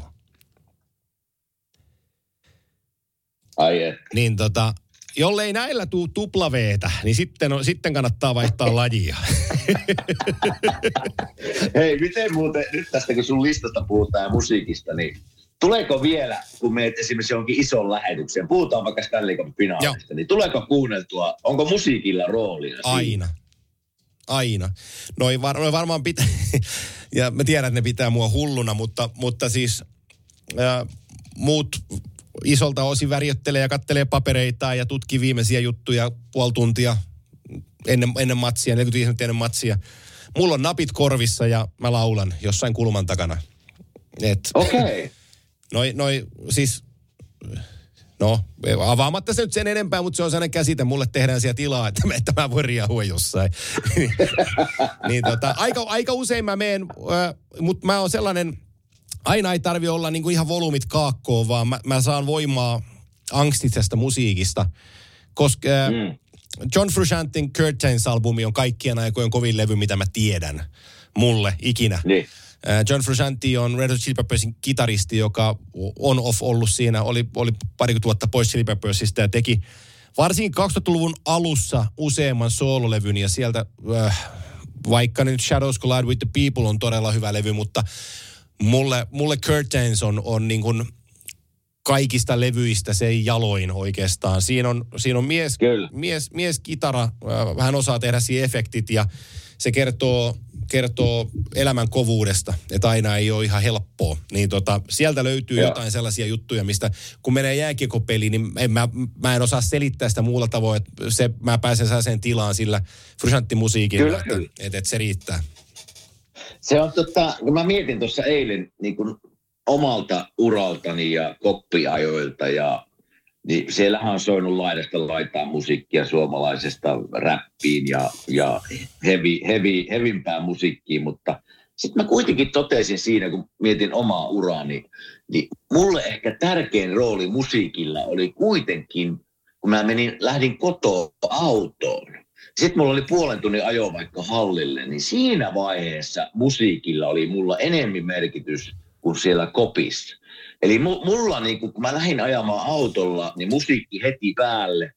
Ai et. Niin tota, jollei näillä tuu tuplaveetä, niin sitten, on, sitten kannattaa vaihtaa lajia. [LAUGHS] Hei, miten muuten, nyt tästä kun sun listasta puhutaan ja musiikista, niin tuleeko vielä, kun meet esimerkiksi johonkin ison lähetykseen, puhutaan vaikka Stanley Cup finaalista, niin tuleeko kuunneltua, onko musiikilla roolia siinä? Aina. Aina. Noi, var, noi varmaan pitää, [LAUGHS] ja mä tiedän, että ne pitää mua hulluna, mutta, mutta siis ää, muut isolta osin värjöttelee ja kattelee papereita ja tutkii viimeisiä juttuja puoli tuntia ennen, ennen matsia, 45 minuuttia ennen matsia. Mulla on napit korvissa ja mä laulan jossain kulman takana. Okei. Okay. Noi, noi siis, no avaamatta se nyt sen enempää, mutta se on sellainen käsite, mulle tehdään siellä tilaa, että, mä- että mä voin riahua jossain. [LAUGHS] niin tota, aika, aika usein mä meen, äh, mutta mä oon sellainen, aina ei tarvi olla niinku ihan volyymit kaakkoon, vaan mä, mä saan voimaa angstisesta musiikista, koska äh, Mm. John Frusciantin Curtains-albumi on kaikkien aikojen kovin levy, mitä mä tiedän mulle ikinä. Niin. Äh, John Frusciante on Red Hot Chili Peppersin kitaristi, joka on off ollut siinä, oli, oli parikymmentä vuotta pois Chili Peppersista ja teki varsinkin 2000-luvun alussa useamman soololevyn ja sieltä, äh, vaikka nyt Shadows Collide with the People on todella hyvä levy, mutta mulle, mulle Curtains on, on niin kuin kaikista levyistä se jaloin oikeastaan. Siinä on, siinä on mies, Kyllä. mies, mies kitara, äh, hän osaa tehdä siihen efektit ja se kertoo, kertoo elämän kovuudesta, että aina ei ole ihan helppoa. Niin tota, sieltä löytyy Joo. jotain sellaisia juttuja, mistä kun menee jääkiekopeliin, niin en, mä, mä en osaa selittää sitä muulla tavoin, että se, mä pääsen sellaiseen tilaan sillä frusanttimusiikilla, Kyllä, että, että, että se riittää. Se on tota, kun mä mietin tuossa eilen niin kun omalta uraltani ja koppiajoilta ja niin siellähän on soinut laidasta laitaa musiikkia suomalaisesta räppiin ja, ja hevi, hevi, hevimpää musiikkiin, mutta sitten mä kuitenkin totesin siinä, kun mietin omaa uraani, niin mulle ehkä tärkein rooli musiikilla oli kuitenkin, kun mä menin, lähdin kotoa autoon. Sitten mulla oli puolen tunnin ajo vaikka hallille, niin siinä vaiheessa musiikilla oli mulla enemmän merkitys kuin siellä kopissa. Eli mu- mulla, niin kun mä lähdin ajamaan autolla, niin musiikki heti päälle.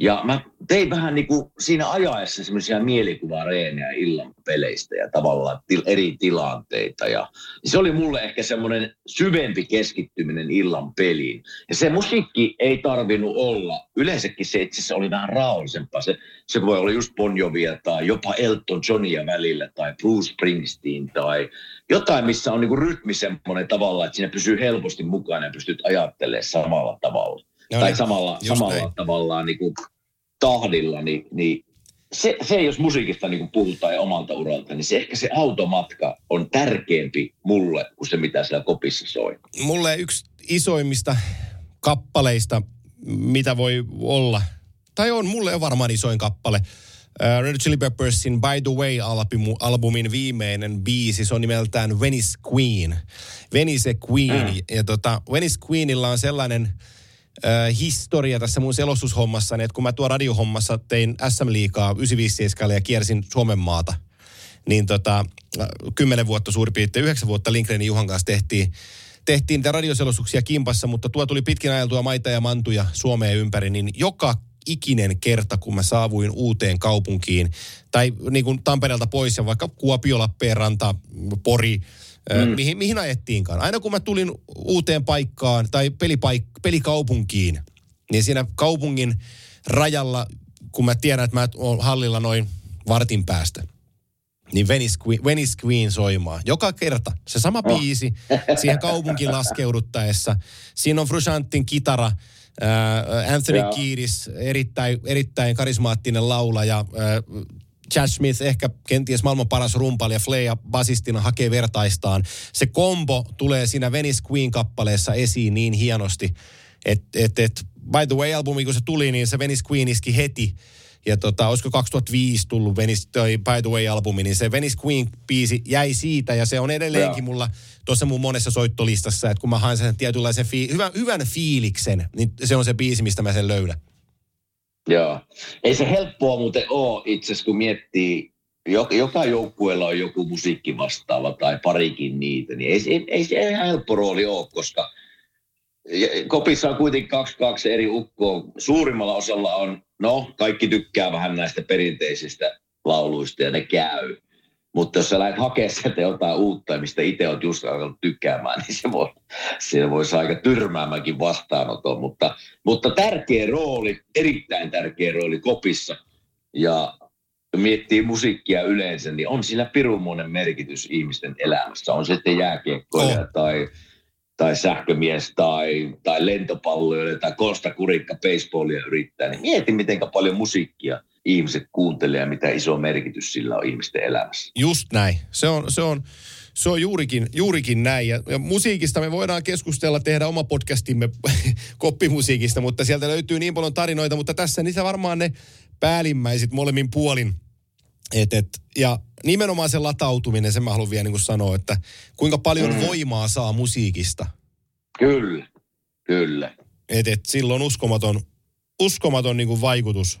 Ja mä tein vähän niin kuin siinä ajaessa semmoisia mielikuvareeneja illan peleistä ja tavallaan til- eri tilanteita. Ja se oli mulle ehkä semmoinen syvempi keskittyminen illan peliin. Ja se musiikki ei tarvinnut olla. Yleensäkin se itse oli vähän rauhallisempaa. Se, se voi olla just Bon Jovia tai jopa Elton Johnia välillä tai Bruce Springsteen tai jotain, missä on niinku rytmi semmoinen tavalla, että siinä pysyy helposti mukana ja pystyt ajattelemaan samalla tavalla. No tai niin, samalla, samalla näin. tavallaan niinku tahdilla, niin, niin se, se, jos musiikista niin puhutaan ja omalta uralta, niin se ehkä se automatka on tärkeämpi mulle kuin se, mitä siellä kopissa soi. mulle yksi isoimmista kappaleista, mitä voi olla, tai on mulle varmaan isoin kappale, uh, Red Chili Peppersin By the Way-albumin albumin viimeinen biisi, se on nimeltään Venice Queen. Venice Queen. Mm. Ja tota, Venice Queenilla on sellainen historia tässä mun selostushommassa, että kun mä tuo radiohommassa tein SM-liikaa 957 ja kiersin Suomen maata, niin tota, kymmenen vuotta suurin piirtein, yhdeksän vuotta Lindgrenin Juhan kanssa tehtiin, tehtiin niitä radioselostuksia kimpassa, mutta tuo tuli pitkin ajeltua maita ja mantuja Suomeen ympäri, niin joka ikinen kerta, kun mä saavuin uuteen kaupunkiin, tai niin kuin Tampereelta pois ja vaikka Kuopio, Lappeenranta, Pori, mm. mihin, mihin ajettiinkaan. Aina kun mä tulin uuteen paikkaan tai pelipaik- pelikaupunkiin, niin siinä kaupungin rajalla, kun mä tiedän, että mä oon hallilla noin vartin päästä, niin Venice Queen, Venice Queen soimaan. Joka kerta. Se sama biisi siihen kaupunkiin laskeuduttaessa. Siinä on Frusciantin kitara, Anthony Joo. Kiedis, erittäin, erittäin karismaattinen laulaja, Chad Smith, ehkä kenties maailman paras rumpali ja Flea basistina hakee vertaistaan. Se kombo tulee siinä Venice Queen-kappaleessa esiin niin hienosti, että et, et, by the way-albumi kun se tuli, niin se Venice Queen iski heti. Ja tota, olisiko 2005 tullut Venice, toi By the Way-albumi, niin se Venice Queen-biisi jäi siitä ja se on edelleenkin Joo. mulla tuossa mun monessa soittolistassa, että kun mä haen sen tietynlaisen fi- hyvän, hyvän fiiliksen, niin se on se biisi, mistä mä sen löydän. Joo. Ei se helppoa muuten ole itse asiassa, kun miettii, jo- joka joukkueella on joku musiikki vastaava tai parikin niitä, niin ei, ei, ei se ihan helppo rooli ole, koska kopissa on kuitenkin kaksi, kaksi eri ukkoa. Suurimmalla osalla on, no kaikki tykkää vähän näistä perinteisistä lauluista ja ne käy. Mutta jos sä lähdet hakemaan sieltä jotain uutta, mistä itse olet just alkanut tykkäämään, niin se voi, se voisi aika tyrmäämänkin vastaanoton. Mutta, mutta tärkeä rooli, erittäin tärkeä rooli kopissa. Ja miettii musiikkia yleensä, niin on sillä pirunmoinen merkitys ihmisten elämässä. On se sitten jääkiekkoja On. tai, tai sähkömies tai, tai lentopalloja tai Kosta Kurikka baseballia yrittää. Niin mieti, miten paljon musiikkia ihmiset kuuntelee ja mitä iso merkitys sillä on ihmisten elämässä. Just näin. Se on, se on, se on juurikin, juurikin näin. Ja, ja musiikista me voidaan keskustella, tehdä oma podcastimme [LAUGHS] koppimusiikista, mutta sieltä löytyy niin paljon tarinoita, mutta tässä niissä varmaan ne päällimmäiset molemmin puolin. Et, et, ja nimenomaan se latautuminen, sen mä haluan vielä niin sanoa, että kuinka paljon mm. voimaa saa musiikista. Kyllä, kyllä. Et, et silloin uskomaton, uskomaton niin kuin vaikutus.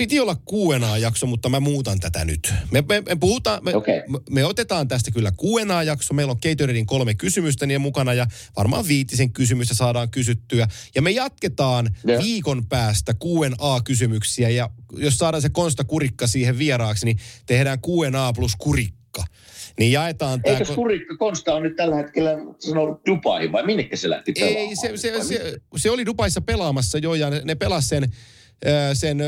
Piti olla Q&A-jakso, mutta mä muutan tätä nyt. Me, me, me puhutaan, me, Okei. me, me otetaan tästä kyllä Q&A-jakso. Meillä on Gatoradein kolme kysymystä niiden mukana ja varmaan viitisen kysymystä saadaan kysyttyä. Ja me jatketaan Joo. viikon päästä Q&A-kysymyksiä ja jos saadaan se Konsta Kurikka siihen vieraaksi, niin tehdään Q&A plus Kurikka. Niin jaetaan tämä... Eikö Kurikka Konsta on nyt tällä hetkellä sanonut Dubaihin vai minnekä se lähti pelaamaan? Ei, se, se, se, se oli Dubaissa pelaamassa jo ja ne, ne pelasi sen, sen,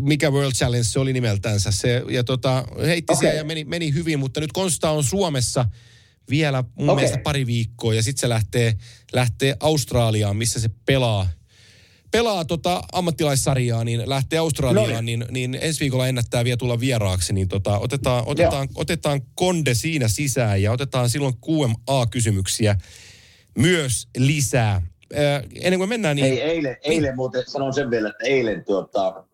mikä World Challenge se oli nimeltänsä. Se, ja tota, heitti okay. Siellä ja meni, meni hyvin, mutta nyt Konsta on Suomessa vielä mun okay. Mielestä pari viikkoa ja sitten se lähtee, lähtee Australiaan, missä se pelaa pelaa tota ammattilaissarjaa, niin lähtee Australiaan, Noin. niin, niin ensi viikolla ennättää vielä tulla vieraaksi, niin tota, otetaan, otetaan, otetaan konde siinä sisään ja otetaan silloin QMA-kysymyksiä myös lisää. Äh, ennen kuin mennään, niin Hei, eilen, eilen muuten sanon sen vielä, että eilen, tuota,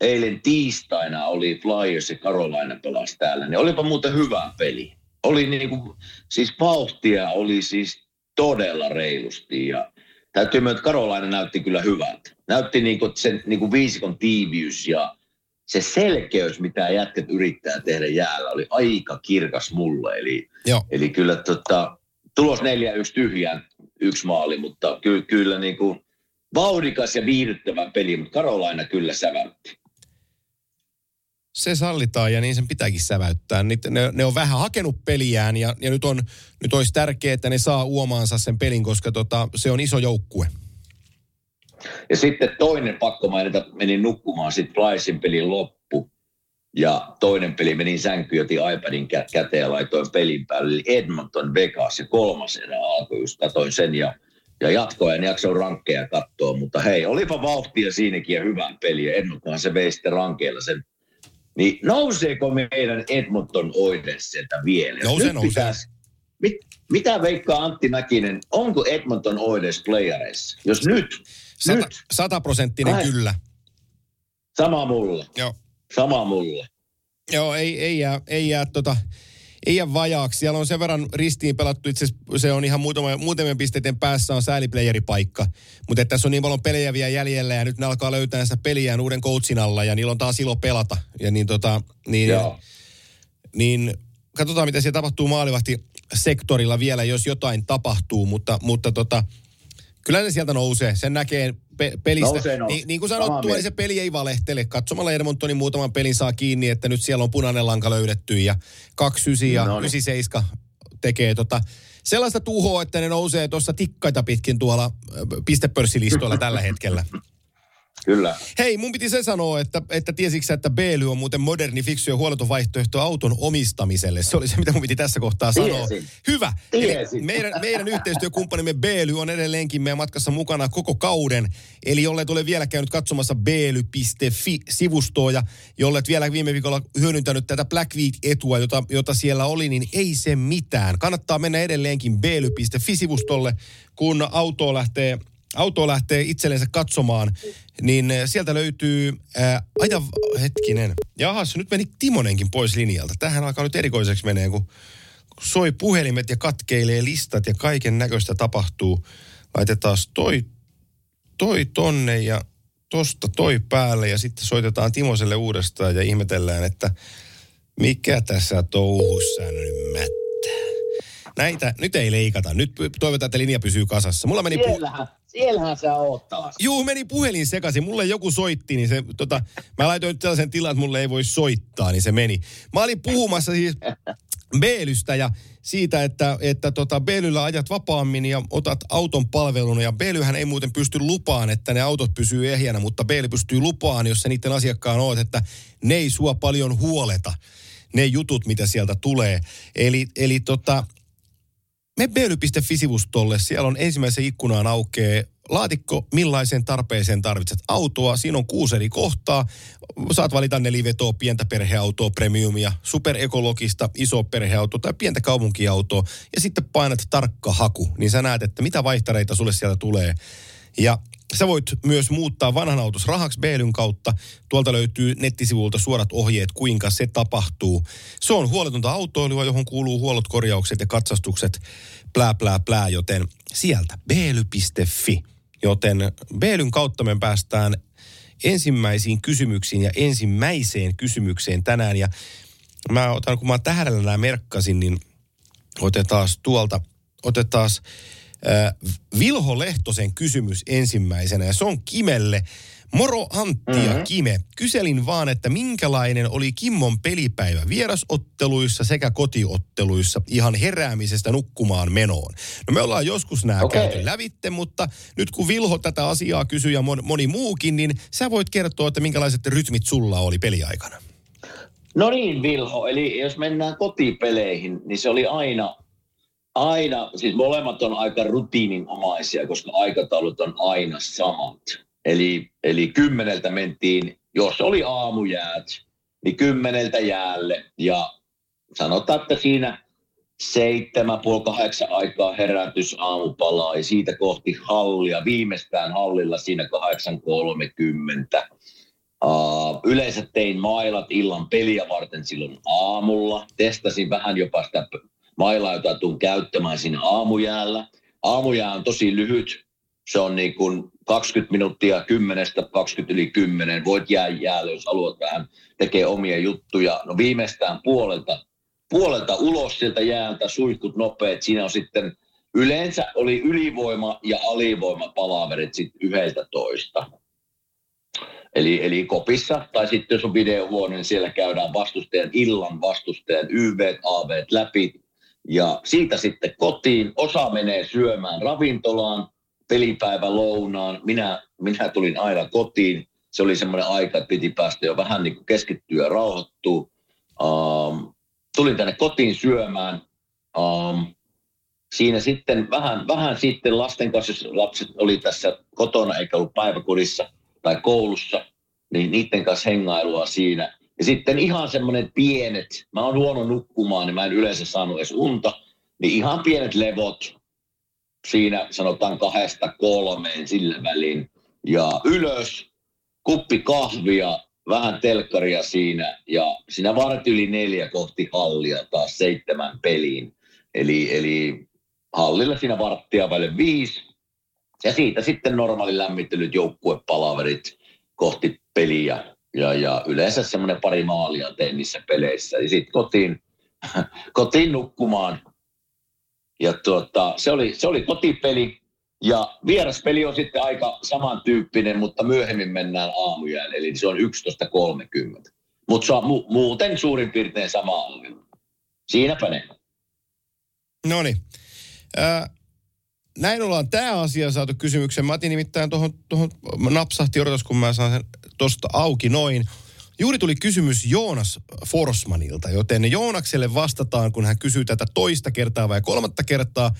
eilen tiistaina oli Flyers ja Carolina pelasi täällä. Niin olipa muuten hyvä peli. Oli niinku, siis vauhtia oli siis todella reilusti ja täytyy myöntää, että Carolina näytti kyllä hyvältä. Näytti niinku, että sen niinku viisikon tiiviys ja se selkeys, mitä jätket yrittää tehdä jäällä, oli aika kirkas mulle. Eli joo, Eli kyllä tota, tulos 4-1 tyhjään, yksi maali, mutta ky- kyllä niin kuin vauhdikas ja viihdyttävä peli, mutta Karolaina kyllä säväytti. se sallitaan ja niin sen pitääkin säväyttää. Niitä, ne, ne on vähän hakenut peliään ja, ja nyt, on, nyt olisi tärkeää, että ne saa uomaansa sen pelin, koska tota, se on iso joukkue. Ja sitten toinen pakko mainita, menin nukkumaan sitten Flyersin pelin loppu. Ja toinen peli menin sänkyyn, otin iPadin kä- käteen ja laitoin pelin päälle. Eli Edmonton Vegas ja kolmas erä alkoi, just katoin sen ja, ja jatkoin. En jakso rankkeja katsoa, mutta hei, olipa vauhtia siinäkin ja hyvää peliä. Edmontonhan se vei sitten rankeilla sen. Niin nouseeko meidän Edmonton Oilers sieltä vielä? Nousee, nyt nousee. pitäisi- Mit, mitä veikkaa Antti Mäkinen, onko Edmonton Oilers playereissa? Jos nyt, Sata, nyt, sataprosenttinen Kai. kyllä. sama mulla, Joo. Sama mulla. Joo, ei, ei jää, ei jää, tota, ei jää vajaaksi. Siellä on sen verran ristiin pelattu, itse se on ihan muutama, muutamien pisteiden päässä on sääliplayeripaikka. Mutta että tässä on niin paljon pelejä vielä jäljellä ja nyt ne alkaa löytää sitä peliään uuden coachin alla ja niillä on taas ilo pelata. Ja niin, tota, niin, Joo. niin katsotaan, mitä siellä tapahtuu maalivahti sektorilla vielä, jos jotain tapahtuu, mutta, mutta tota, kyllä ne sieltä nousee. Sen näkee pe- pelistä. Nousee, nousee. Niin, niin kuin sanottu, niin se peli ei valehtele. Katsomalla Edmontonin muutaman pelin saa kiinni, että nyt siellä on punainen lanka löydetty ja 29 ja No niin. 97 tekee tota, sellaista tuhoa, että ne nousee tuossa tikkaita pitkin tuolla pistepörssilistoilla tällä hetkellä. [LAUGHS] Kyllä. Hei, mun piti se sanoa, että, että tiesitkö että Beely on muuten moderni, fiksu ja huoleton vaihtoehto auton omistamiselle. Se oli se, mitä mun piti tässä kohtaa sanoa. Tiesin. Hyvä. Eli Tiesin. meidän, meidän yhteistyökumppanimme Beely on edelleenkin meidän matkassa mukana koko kauden. Eli jolle ole vielä käynyt katsomassa beely.fi-sivustoa ja jolle vielä viime viikolla hyödyntänyt tätä Black Week-etua, jota, jota siellä oli, niin ei se mitään. Kannattaa mennä edelleenkin beely.fi-sivustolle, kun auto lähtee auto lähtee itsellensä katsomaan, niin eh, sieltä löytyy, ää, aja, hetkinen, jahas, nyt meni Timonenkin pois linjalta. Tähän alkaa nyt erikoiseksi menee, kun soi puhelimet ja katkeilee listat ja kaiken näköistä tapahtuu. Laitetaan toi, toi tonne ja tosta toi päälle ja sitten soitetaan Timoselle uudestaan ja ihmetellään, että mikä tässä touhussa nyt mättää. Näitä, nyt ei leikata. Nyt toivotaan, että linja pysyy kasassa. Mulla meni, pu- Siellähän, sä oot taas. Juu, meni puhelin sekaisin. Mulle joku soitti, niin se, tota, mä laitoin sellaisen tilan, että mulle ei voi soittaa, niin se meni. Mä olin puhumassa siis, Beelystä ja siitä, että, että tota Beelyllä ajat vapaammin ja otat auton palvelun. Ja Beelyhän ei muuten pysty lupaan, että ne autot pysyy ehjänä, mutta Beely pystyy lupaan, jos sä niiden asiakkaan oot, että ne ei sua paljon huoleta, ne jutut, mitä sieltä tulee. Eli, eli tota, me beely.fi-sivustolle, siellä on ensimmäisen ikkunaan aukeaa laatikko, millaiseen tarpeeseen tarvitset autoa. Siinä on kuusi eri kohtaa. Saat valita nelivetoa, pientä perheautoa, premiumia, superekologista, iso perheauto tai pientä kaupunkiautoa. Ja sitten painat tarkka haku, niin sä näet, että mitä vaihtareita sulle sieltä tulee. Ja Sä voit myös muuttaa vanhan autos rahaksi Beelyn kautta. Tuolta löytyy nettisivulta suorat ohjeet, kuinka se tapahtuu. Se on huoletonta autoilua, johon kuuluu huollot, korjaukset ja katsastukset, plää, plää, plää, joten sieltä beely.fi. Joten Beelyn kautta me päästään ensimmäisiin kysymyksiin ja ensimmäiseen kysymykseen tänään. Ja mä otan, kun mä tähdellä nämä merkkasin, niin otetaan tuolta, otetaan äh, Vilho Lehtosen kysymys ensimmäisenä. Ja se on Kimelle. Moro Antti ja Mhm. Kime. Kyselin vaan, että minkälainen oli Kimmon pelipäivä vierasotteluissa sekä kotiotteluissa ihan heräämisestä nukkumaan menoon. No me ollaan joskus nämä Okei. käyty lävitte, mutta nyt kun Vilho tätä asiaa kysyy ja mon- moni muukin, niin sä voit kertoa, että minkälaiset rytmit sulla oli peliaikana. No niin, Vilho. Eli jos mennään kotipeleihin, niin se oli aina, aina, siis molemmat on aika rutiininomaisia, koska aikataulut on aina samat. Eli, eli kymmeneltä mentiin, jos oli aamujäät, niin kymmeneltä jäälle. Ja sanotaan, että siinä seitsemän, puoli kahdeksan aikaa herätys aamupalaa ja siitä kohti hallia, viimeistään hallilla siinä 8.30. Uh, yleensä tein mailat illan peliä varten silloin aamulla. Testasin vähän jopa sitä mailaa, jota tuun käyttämään siinä aamujäällä. Aamujää on tosi lyhyt. Se on niin kuin 20 minuuttia 10 20 yli 10. Voit jää jäällä, jos haluat vähän tekee omia juttuja. No viimeistään puolelta, puolelta ulos sieltä jäältä, suihkut nopeet. Siinä on sitten yleensä oli ylivoima ja alivoima palaverit sitten yhdeltä toista. Eli, eli kopissa, tai sitten jos on videohuone, niin siellä käydään vastustajan illan vastustajan YV, AV läpi. Ja siitä sitten kotiin. Osa menee syömään ravintolaan, pelipäivä lounaan. Minä, minä tulin aina kotiin. Se oli semmoinen aika, että piti päästä jo vähän niin kuin keskittyä ja rauhoittua. Um, tulin tänne kotiin syömään. Um, siinä sitten vähän, vähän sitten lasten kanssa, jos lapset oli tässä kotona eikä ollut päiväkodissa tai koulussa, niin niiden kanssa hengailua siinä. Ja sitten ihan semmoinen pienet, mä oon huono nukkumaan, niin mä en yleensä saanut edes unta, niin ihan pienet levot siinä sanotaan kahdesta kolmeen sillä välin. Ja ylös, kuppi kahvia, vähän telkkaria siinä ja siinä varti yli neljä kohti hallia taas seitsemän peliin. Eli, eli hallilla siinä varttia välillä viisi. Ja siitä sitten normaali lämmittelyt, joukkuepalaverit kohti peliä. Ja, ja yleensä semmoinen pari maalia tein niissä peleissä. Ja sitten kotiin, [LAUGHS] kotiin nukkumaan. Ja tuota, se, oli, se oli kotipeli. Ja vieraspeli on sitten aika samantyyppinen, mutta myöhemmin mennään aamujäälle. Eli se on 11.30. Mutta se on mu- muuten suurin piirtein sama ohjelma. Siinäpä ne. No niin. Äh, näin ollaan tämä asia saatu kysymyksen. Mä otin nimittäin tuohon, tuohon napsahti odotus, kun mä saan sen tosta auki noin. Juuri tuli kysymys Joonas Forsmanilta, joten Joonakselle vastataan, kun hän kysyy tätä toista kertaa vai kolmatta kertaa.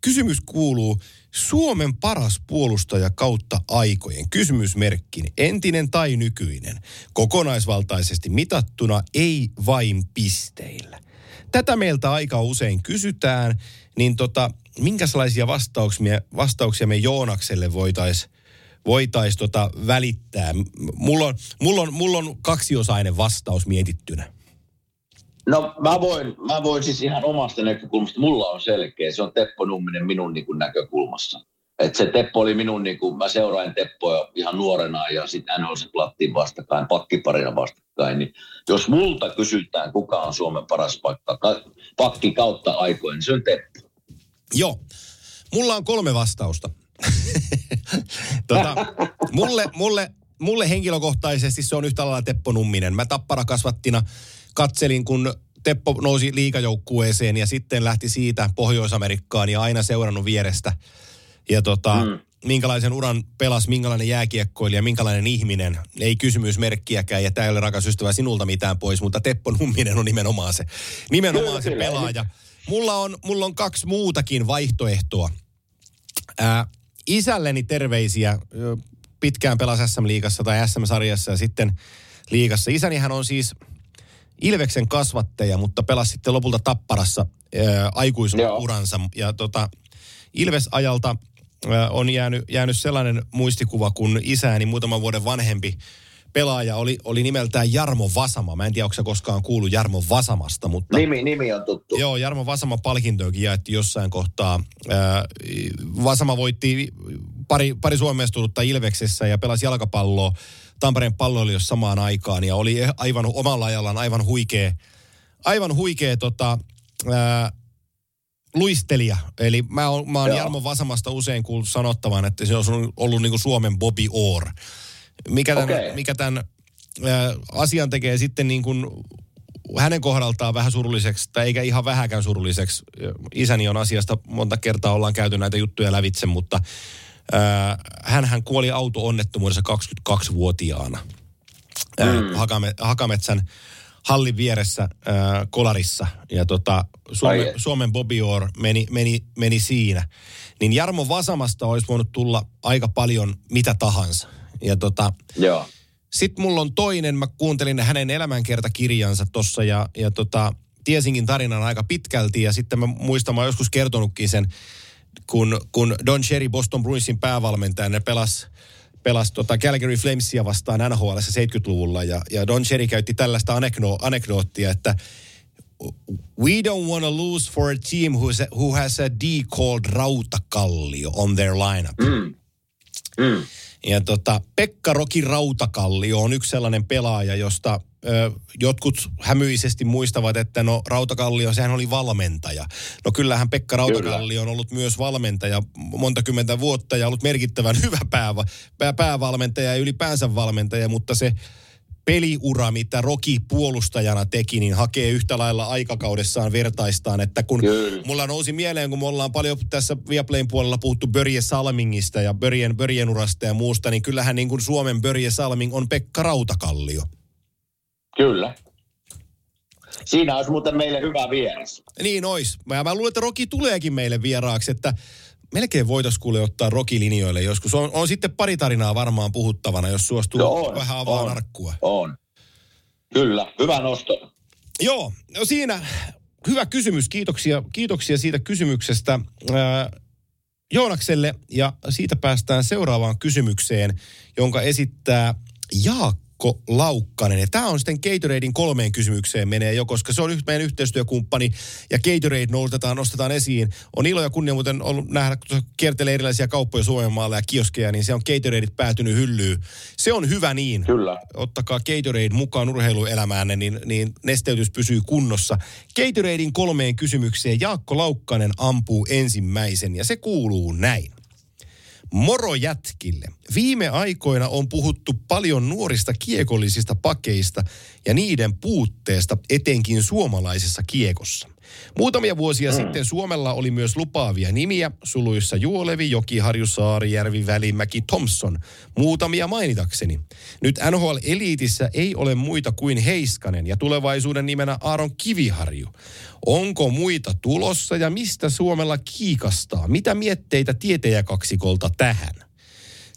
Kysymys kuuluu, Suomen paras puolustaja kautta aikojen, kysymysmerkki, entinen tai nykyinen, kokonaisvaltaisesti mitattuna, ei vain pisteillä. Tätä meiltä aika usein kysytään, niin tota, minkälaisia vastauksia, vastauksia me Joonakselle voitaisiin voitais tota välittää? Mulla on, mulla, on, mulla on kaksiosainen vastaus mietittynä. No mä voin, mä voin siis ihan omasta näkökulmasta, mulla on selkeä, se on Teppo Numminen minun niin kuin näkökulmassa. Et se Teppo oli minun, niin kuin, mä seurain Teppoa ihan nuorena ja sitten NHL se plattiin vastakkain, pakkiparina vastakkain. Niin jos multa kysytään, kuka on Suomen paras pakka, ka, pakki kautta aikojen, niin se on Teppo. Joo. Mulla on kolme vastausta. [LAUGHS] tota, mulle, mulle, mulle henkilökohtaisesti se on yhtä lailla Teppo Numminen. Mä tapparakasvattina katselin, kun Teppo nousi liikajoukkueeseen ja sitten lähti siitä Pohjois-Amerikkaan ja aina seurannut vierestä. Ja tota, mm. minkälaisen uran pelas, minkälainen jääkiekkoilija, minkälainen ihminen. Ei kysymysmerkkiäkään ja tämä ei ole rakas ystävä sinulta mitään pois, mutta Teppo Numminen on nimenomaan se, nimenomaan se pelaaja. Mulla on, mulla on kaksi muutakin vaihtoehtoa. Ää, isälleni terveisiä. Pitkään pelasi SM-liigassa tai SM-sarjassa ja sitten liigassa. Isänihän on siis Ilveksen kasvattaja, mutta pelasi sitten lopulta Tapparassa ää, aikuisuransa. Ja tota, Ilves-ajalta ää, on jäänyt, jäänyt sellainen muistikuva, kun isäni muutaman vuoden vanhempi pelaaja oli, oli nimeltään Jarmo Vasama. Mä en tiedä, onko se koskaan kuullut Jarmo Vasamasta, mutta... Nimi, nimi on tuttu. Joo, Jarmo Vasama palkintoakin jaettiin jossain kohtaa. Ää, Vasama voitti pari, pari Suomessa tullutta Ilveksessä ja pelasi jalkapalloa Tampereen palloilijoissa samaan aikaan ja oli aivan omalla ajallaan aivan huikea, aivan huikea tota, ää, luistelija. Eli mä oon, mä oon Jarmo Vasamasta usein kuullut sanottavan, että se on ollut, ollut niin kuin Suomen Bobby Orr. Mikä tämän, okay. mikä tämän ää, asian tekee sitten niin kuin hänen kohdaltaan vähän surulliseksi, tai eikä ihan vähäkään surulliseksi. Isäni on asiasta monta kertaa ollaan käyty näitä juttuja lävitse, mutta hän hän kuoli auto-onnettomuudessa 22-vuotiaana. Mm. Hakame, Hakametsän hallin vieressä äh, Kolarissa. Ja tota, Suomen, Suomen Bobby Orr meni, meni, meni siinä. Niin Jarmo Vasamasta olisi voinut tulla aika paljon mitä tahansa. Ja tota, Joo. Sitten mulla on toinen, mä kuuntelin hänen elämänkertakirjansa tossa ja, ja tota, tiesinkin tarinan aika pitkälti ja sitten mä muistan, mä oon joskus kertonutkin sen, kun, kun Don Cherry, Boston Bruinsin päävalmentaja, ne pelas, pelas tota Calgary Flamesia vastaan NHL 70-luvulla ja, ja Don Cherry käytti tällaista anekno, anekdoottia, että We don't want to lose for a team who's a, who has a D called Rautakallio on their lineup. Mm. Mm. Ja tota, Pekka Roki Rautakallio on yksi sellainen pelaaja, josta ö, jotkut hämyisesti muistavat, että no Rautakallio, sehän oli valmentaja. No kyllähän Pekka Rautakallio on ollut myös valmentaja monta kymmentä vuotta ja ollut merkittävän hyvä pääva, pää, päävalmentaja ja ylipäänsä valmentaja, mutta se peliura, mitä Roki puolustajana teki, niin hakee yhtä lailla aikakaudessaan vertaistaan. Että kun Kyllä. mulla nousi mieleen, kun me ollaan paljon tässä Viaplayn puolella puhuttu Börje Salmingista ja Börjen, Börjen urasta ja muusta, niin kyllähän niin kuin Suomen Börje Salming on Pekka Rautakallio. Kyllä. Siinä olisi muuten meille hyvä vieras. Niin ois. Mä, mä luulen, että Roki tuleekin meille vieraaksi, että melkein voitaisiin kuule ottaa rokilinjoille joskus. On, on sitten pari tarinaa varmaan puhuttavana, jos suostuu no on, vähän avaa on, arkkua. On. Kyllä, hyvä nosto. Joo, no siinä hyvä kysymys. Kiitoksia, kiitoksia siitä kysymyksestä ää, Joonakselle. Ja siitä päästään seuraavaan kysymykseen, jonka esittää Jaakko. Mikko Laukkanen. Ja tämä on sitten Gatoradein kolmeen kysymykseen menee jo, koska se on meidän yhteistyökumppani ja Gatorade nostetaan, nostetaan esiin. On ilo ja kunnia muuten ollut nähdä, kun kiertelee erilaisia kauppoja Suomen maalla ja kioskeja, niin se on Gatoradeit päätynyt hyllyyn. Se on hyvä niin. Kyllä. Ottakaa Gatorade mukaan urheiluelämäänne, niin, niin nesteytys pysyy kunnossa. Gatoradein kolmeen kysymykseen Jaakko Laukkanen ampuu ensimmäisen ja se kuuluu näin. Moro jätkille. Viime aikoina on puhuttu paljon nuorista kiekollisista pakeista ja niiden puutteesta etenkin suomalaisessa kiekossa. Muutamia vuosia mm. sitten Suomella oli myös lupaavia nimiä, suluissa Juolevi, Jokiharju, Saarijärvi, Välimäki, Thompson, muutamia mainitakseni. Nyt NHL-eliitissä ei ole muita kuin Heiskanen ja tulevaisuuden nimenä Aaron Kiviharju. Onko muita tulossa ja mistä Suomella kiikastaa? Mitä mietteitä tietejäkaksikolta tähän?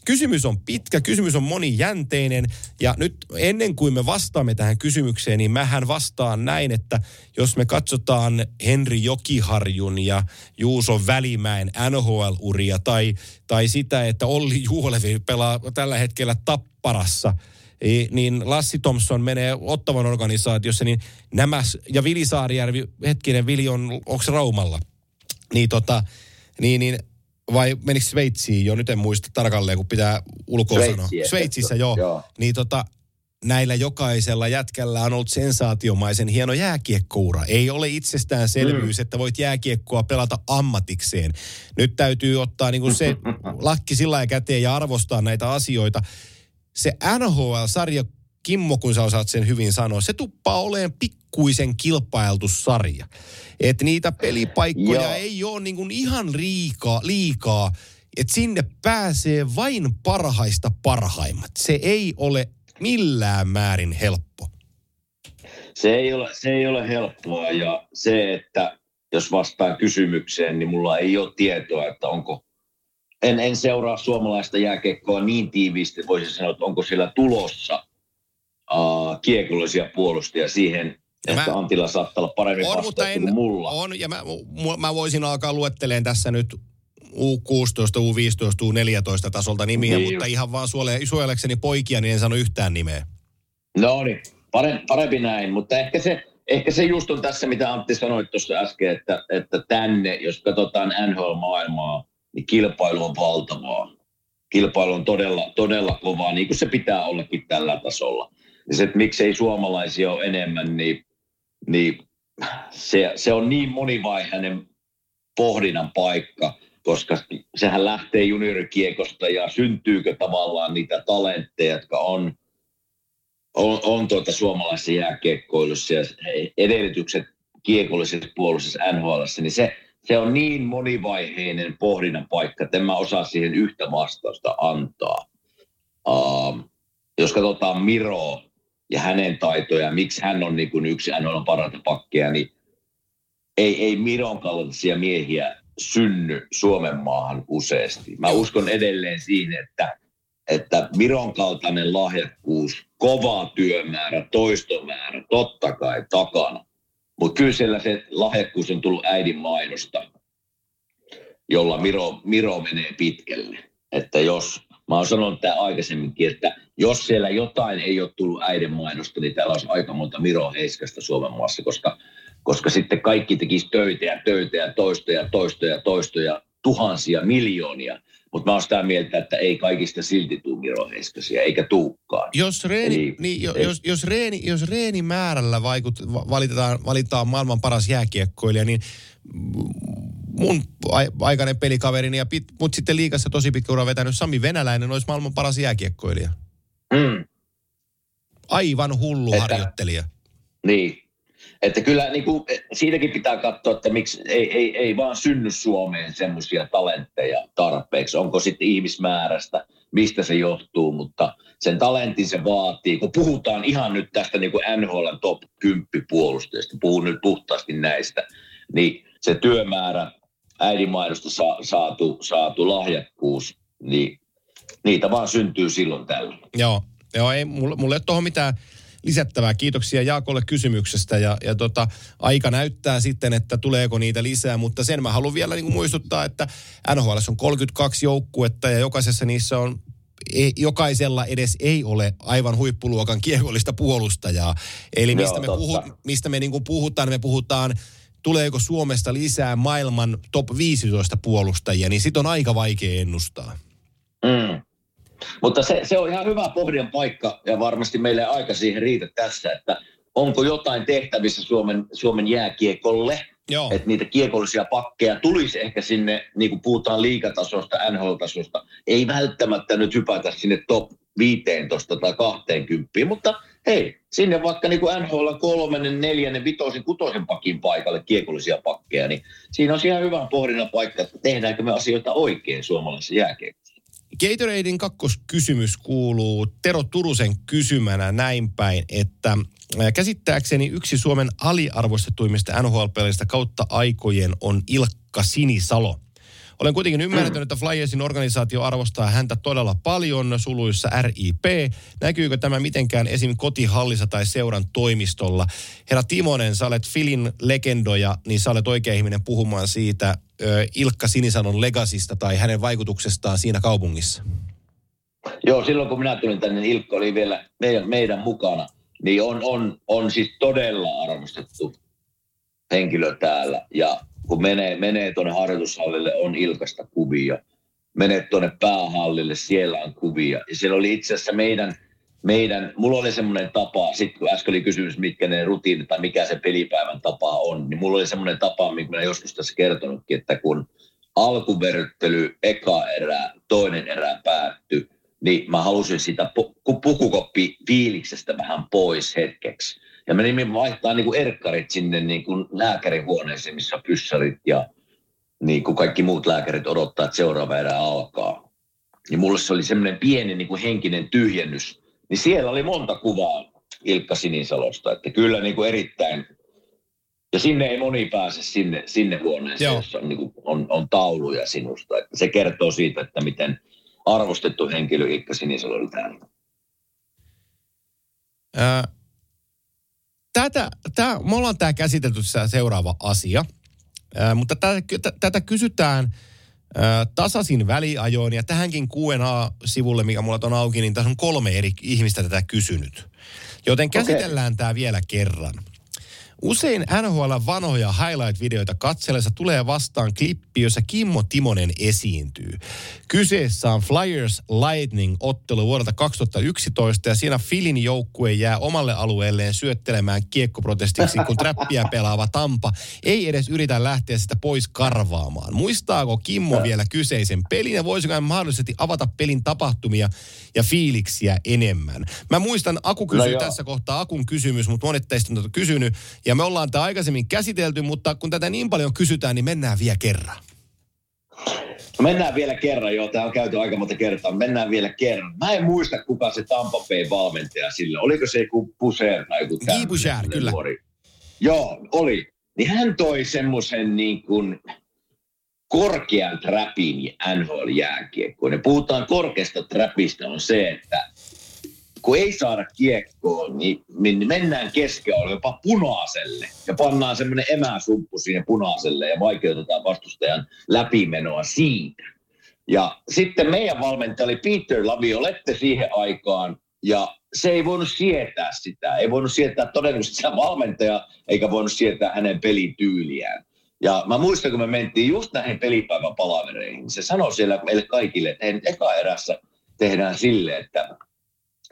Kysymys on pitkä, kysymys on monijänteinen ja nyt ennen kuin me vastaamme tähän kysymykseen, niin mähän vastaan näin, että jos me katsotaan Henri Jokiharjun ja Juuso Välimäen NHL-uria tai, tai sitä, että Olli Juolevi pelaa tällä hetkellä Tapparassa – niin Lassi Thompson menee ottavan organisaatiossa, niin nämä, ja Vili Saarijärvi, hetkinen, Vili on, onko Raumalla? Niin tota, niin, niin vai menikö Sveitsiin jo, nyt en muista tarkalleen, kun pitää ulkoa sanoa. Sveitsissä, joo. joo. Niin tota, näillä jokaisella jätkällä on ollut sensaatiomaisen hieno jääkiekkoura. Ei ole itsestäänselvyys, mm. että voit jääkiekkoa pelata ammatikseen. Nyt täytyy ottaa niin kuin se [LAUGHS] lakki sillä käteen ja arvostaa näitä asioita. Se NHL-sarja Kimmo, kun sä osaat sen hyvin sanoa, se tuppaa olemaan pikkuisen kilpailtu sarja. Että niitä pelipaikkoja Joo. ei ole niin kuin ihan liikaa, liikaa että sinne pääsee vain parhaista parhaimmat. Se ei ole millään määrin helppo. Se ei, ole, se ei ole helppoa ja se, että jos vastaan kysymykseen, niin mulla ei ole tietoa, että onko, en, en seuraa suomalaista jääkiekkoa niin tiiviisti, voisin sanoa, että onko siellä tulossa uh, kiekollisia puolustajia siihen, Ja että mä- Antilla saattaa olla paremmin On, mutta en, kuin mulla. on, ja mä, mä voisin alkaa luetteleen tässä nyt U16, U15, U14 tasolta nimiä, Niin mutta ihan vaan suole, suojelekseni poikia, niin en sano yhtään nimeä. No niin, parempi, parempi näin, mutta ehkä se, ehkä se just on tässä, mitä Antti sanoi tuossa äsken, että, että tänne, jos katsotaan NHL-maailmaa, niin kilpailu on valtavaa. Kilpailu on todella, todella kovaa, niin kuin se pitää ollakin tällä tasolla. Se, että miksei suomalaisia ole enemmän, niin, niin se, se on niin monivaiheinen pohdinnan paikka, koska sehän lähtee juniorikiekosta ja syntyykö tavallaan niitä talentteja, jotka on on, on tuota suomalaisessa jääkiekkoilussa ja edellytykset kiekollisessa puolustuksessa NHL, niin se, se on niin monivaiheinen pohdinnan paikka, että en mä osaa siihen yhtä vastausta antaa. Uh, jos katsotaan Miro ja hänen taitoja, miksi hän on niin kuin yksi NHL parhaita pakkeja, niin ei, ei Miron kaltaisia miehiä synny Suomen maahan useasti. Mä uskon edelleen siihen, että että Viron kaltainen lahjakkuus, kova työmäärä, toistomäärä, totta kai takana. Mutta kyllä siellä se lahjakkuus on tullut äidin mainosta, jolla Miro, Miro menee pitkälle. Että jos, mä oon sanonut tämä aikaisemminkin, että jos siellä jotain ei ole tullut äidin mainosta, niin täällä olisi aika monta Miro Heiskasta Suomen maassa, koska, koska sitten kaikki tekisi töitä ja töitä ja toistoja, toistoja, toistoja, tuhansia, miljoonia. Mutta mä oon sitä mieltä, että ei kaikista silti tule Miro Heiskasia, eikä tuukkaan. Jos reeni, Eli- niin, jo, jos, jos, reeni, jos reeni määrällä vaikut, va- valitetaan, valitaan maailman paras jääkiekkoilija, niin mun ai- aikainen pelikaverini, ja pit, mut sitten liikassa tosi pitkä ura vetänyt Sami Venäläinen olisi maailman paras jääkiekkoilija. Mm. Aivan hullu Että- harjoittelija. Niin. Että kyllä niin kuin, siitäkin pitää katsoa, että miksi ei, ei, ei vaan synny Suomeen semmoisia talentteja tarpeeksi. Onko sitten ihmismäärästä, mistä se johtuu, mutta sen talentin se vaatii. Kun puhutaan ihan nyt tästä niin kuin NHL top 10 puolustajista, puhun nyt puhtaasti näistä, niin se työmäärä, äidinmaidosta sa, saatu, saatu lahjakkuus, niin niitä vaan syntyy silloin tällä. Joo, joo ei, mulle, mulle ei ole tuohon mitään lisättävää. Kiitoksia Jaakolle kysymyksestä ja, ja tota, aika näyttää sitten, että tuleeko niitä lisää, mutta sen mä haluan vielä niin kuin muistuttaa, että NHL on 32 joukkuetta ja jokaisessa niissä on ei, jokaisella edes ei ole aivan huippuluokan kiekollista puolustajaa. Eli Joo, mistä me, totta. puhu, mistä me niin kuin puhutaan, me puhutaan tuleeko Suomesta lisää maailman top 15 puolustajia, niin sit on aika vaikea ennustaa. Mm. Mutta se, se on ihan hyvä pohdin paikka ja varmasti meille ei aika siihen riitä tässä, että onko jotain tehtävissä Suomen, Suomen jääkiekolle, Joo. että niitä kiekollisia pakkeja tulisi ehkä sinne, niin kuin puhutaan liikatasosta, NHL-tasosta, ei välttämättä nyt hypätä sinne top 15 tai 20, mutta hei, sinne vaikka niin kuin NHL kolmannen, neljännen, vitosen, kutosen pakin paikalle kiekollisia pakkeja, niin siinä on ihan hyvä pohdinnan paikka, että tehdäänkö me asioita oikein suomalaisessa jääkiekossa. Gatoradein kakkoskysymys kuuluu Tero Turusen kysymänä näin päin, että ää, käsittääkseni yksi Suomen aliarvostetuimmista NHL-peleistä kautta aikojen on Ilkka Sinisalo. Olen kuitenkin ymmärtänyt, että Flyersin organisaatio arvostaa häntä todella paljon, suluissa RIP. Näkyykö tämä mitenkään esim. kotihallissa tai seuran toimistolla? Herra Timonen, sä olet Filin legendoja, niin sä olet oikea ihminen puhumaan siitä Ilkka Sinisalon legasista tai hänen vaikutuksestaan siinä kaupungissa. Joo, silloin kun minä tulin tänne, niin Ilkka oli vielä meidän, meidän mukana. Niin on, on, on siis todella arvostettu henkilö täällä. Ja kun menee, menee tuonne harjoitushallille, on Ilkasta kuvia. Menet tuonne päähallille, siellä on kuvia. Ja siellä oli itse asiassa meidän, meidän mulla oli semmoinen tapa, sitten kun äsken oli kysymys, mitkä ne rutiinit tai mikä se pelipäivän tapa on, niin mulla oli semmoinen tapa, minkä minä joskus tässä kertonutkin, että kun alkuverryttely, eka erä, toinen erä päättyi, niin mä halusin sitä pu- pukukoppi fiiliksestä vähän pois hetkeksi. Ja mä nimin vaihtaa niin kuin erkkarit sinne niin kuin lääkärihuoneeseen, missä on pyssarit ja niin kuin kaikki muut lääkärit odottaa, että seuraava erä alkaa. Niin mulle se oli semmoinen pieni niin kuin henkinen tyhjennys. Niin siellä oli monta kuvaa Ilkka Sinisalosta, että kyllä niin kuin erittäin ja sinne ei moni pääse sinne, sinne huoneeseen, Joo. jossa on, niin kuin, on, on tauluja sinusta. Että se kertoo siitä, että miten arvostettu henkilö Ilkka Sinisalo oli täällä. Ää, tätä, tää, me ollaan tämä käsitelty seuraava asia, ää, mutta tätä, tätä kysytään ää, tasaisin väliajoin ja tähänkin Q&A-sivulle, mikä mulla on auki, niin tässä on kolme eri ihmistä tätä kysynyt. Joten käsitellään okay. tämä vielä kerran. Usein NHL vanhoja highlight-videoita katsellessa tulee vastaan klippi, jossa Kimmo Timonen esiintyy. Kyseessä on Flyers Lightning-ottelu vuodelta 2011 ja siinä Filin joukkue jää omalle alueelleen syöttelemään kiekkoprotestiksi, kun trappia pelaava Tampa ei edes yritä lähteä sitä pois karvaamaan. Muistaako Kimmo vielä kyseisen pelin ja voisiko hän mahdollisesti avata pelin tapahtumia ja fiiliksiä enemmän? Mä muistan, Aku kysyi no tässä kohtaa Akun kysymys, mutta monet teistä on kysynyt ja me ollaan tämä aikaisemmin käsitelty, mutta kun tätä niin paljon kysytään, niin mennään vielä kerran. No mennään vielä kerran, joo, tämä on käyty aika monta kertaa. Mennään vielä kerran. Mä en muista, kuka se Tampa Bay valmentaja sille. Oliko se joku Puser tai joku Guy Boucher, kyllä. Nuori. Joo, oli. Niin hän toi semmoisen niin kuin korkean trapin NHL-jääkiekkoon. Ja puhutaan korkeasta trapista on se, että kun ei saada kiekkoa, niin, niin mennään keskellä jopa punaiselle ja pannaan semmoinen emäsumppu siihen punaiselle ja vaikeutetaan vastustajan läpimenoa siitä. Ja sitten meidän valmentaja oli Peter Laviolette siihen aikaan ja se ei voinut sietää sitä. Ei voinut sietää todennäköisesti sitä valmentaja, eikä voinut sietää hänen pelityyliään. Ja mä muistan, kun me mentiin just näihin pelipäivän palavereihin, se sanoi siellä meille kaikille, että hei eka erässä tehdään sille, että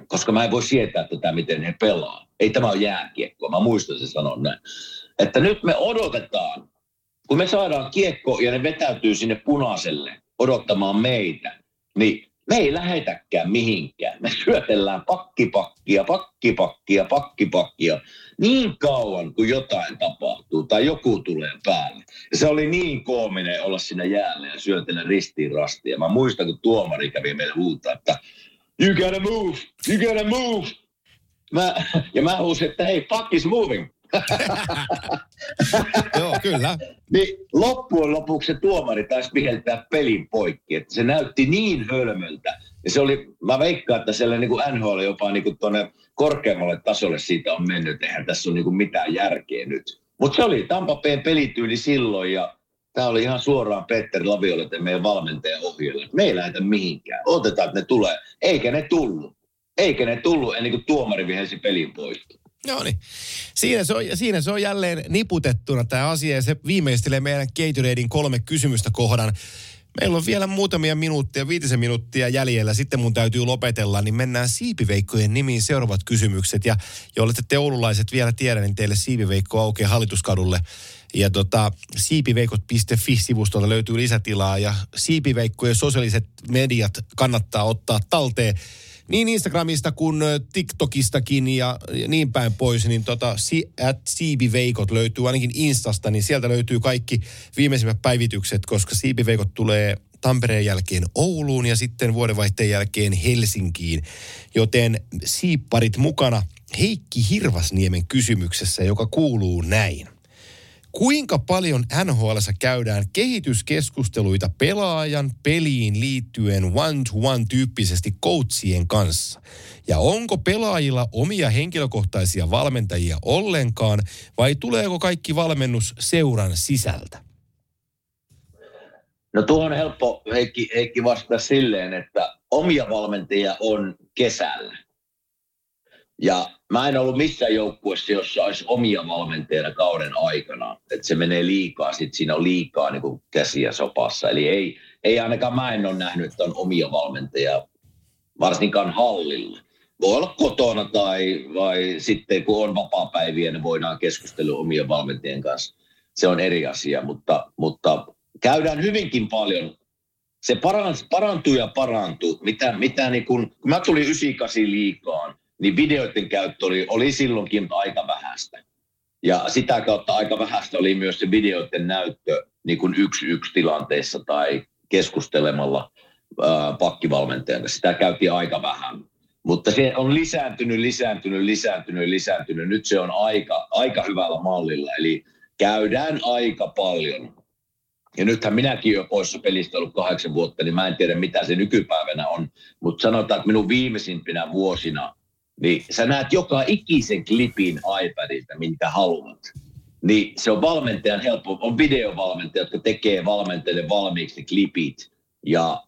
koska mä en voi sietää tätä, miten he pelaa. Ei tämä ole jääkiekko, mä muistan se sanon näin. Että nyt me odotetaan, kun me saadaan kiekko ja ne vetäytyy sinne punaiselle odottamaan meitä, niin me ei lähetäkään mihinkään. Me syötellään pakkipakkia, pakkipakkia, pakkipakkia niin kauan kuin jotain tapahtuu tai joku tulee päälle. Ja se oli niin koominen olla siinä jäällä ja syötellä ristiin rastia. Mä muistan, kun tuomari kävi meille huutaa, että you gotta move, you gotta move. Mä, ja mä huusin, että hei, fuck is moving. [LAUGHS] Joo, kyllä. niin loppujen lopuksi se tuomari taisi viheltää pelin poikki. Että se näytti niin hölmöltä. Ja se oli, mä veikkaan, että siellä niin kuin NHL jopa niin kuin tuonne korkeammalle tasolle siitä on mennyt. Eihän tässä ole niin kuin mitään järkeä nyt. Mutta se oli Tampapeen pelityyli silloin ja Tämä oli ihan suoraan Petteri Laviolle, meidän valmentajan ohjeella. Me ei lähdetä mihinkään. Otetaan, että ne tulee. Eikä ne tullut. Eikä ne tullut ennen kuin tuomari vihelsi pelin pois. Joo niin. Siinä se, on, siinä se on jälleen niputettuna tämä asia ja se viimeistelee meidän Gatoradein kolme kysymystä kohdan. Meillä on vielä muutamia minuuttia, viitisen minuuttia jäljellä. Sitten mun täytyy lopetella, niin mennään siipiveikkojen nimiin seuraavat kysymykset. Ja jollette te oululaiset vielä tiedä, niin teille siipiveikko aukeaa hallituskadulle ja tota, siipiveikot.fi-sivustolta löytyy lisätilaa ja siipiveikkojen sosiaaliset mediat kannattaa ottaa talteen niin Instagramista kuin TikTokistakin ja niin päin pois, niin tota, at siipiveikot löytyy ainakin Instasta, niin sieltä löytyy kaikki viimeisimmät päivitykset, koska siipiveikot tulee Tampereen jälkeen Ouluun ja sitten vuodenvaihteen jälkeen Helsinkiin. Joten siipparit mukana Heikki Hirvasniemen kysymyksessä, joka kuuluu näin. Kuinka paljon nhl käydään kehityskeskusteluita pelaajan peliin liittyen one-to-one tyyppisesti coachien kanssa? Ja onko pelaajilla omia henkilökohtaisia valmentajia ollenkaan vai tuleeko kaikki valmennus seuran sisältä? No tuohon on helppo Heikki, Heikki vastata silleen, että omia valmentajia on kesällä. Ja mä en ollut missään joukkueessa, jossa olisi omia valmentajia kauden aikana. Että se menee liikaa, sit siinä on liikaa niin kuin käsiä sopassa. Eli ei, ei ainakaan mä en ole nähnyt, että on omia valmentajia, varsinkaan hallilla. Voi olla kotona tai vai sitten kun on vapaa-päiviä, niin voidaan keskustella omien valmentajien kanssa. Se on eri asia, mutta, mutta käydään hyvinkin paljon se parantui ja parantui. Mitä, mitä niin kun, kun mä tulin 98 liikaan, niin videoiden käyttö oli, oli silloinkin aika vähäistä. Ja sitä kautta aika vähäistä oli myös se videoiden näyttö niin kuin yksi yksi tilanteessa tai keskustelemalla ää, pakkivalmentajan kanssa. Sitä käytiin aika vähän. Mutta se on lisääntynyt, lisääntynyt, lisääntynyt, lisääntynyt. Nyt se on aika, aika hyvällä mallilla. Eli käydään aika paljon. Ja nythän minäkin olen poissa pelistä ollut kahdeksan vuotta, niin mä en tiedä mitä se nykypäivänä on. Mutta sanotaan, että minun viimeisimpinä vuosina, niin sä näet joka ikisen klipin iPadilta, minkä haluat. Niin se on valmentajan helppo, on videovalmentaja, jotka tekee valmentajille valmiiksi klipit. Ja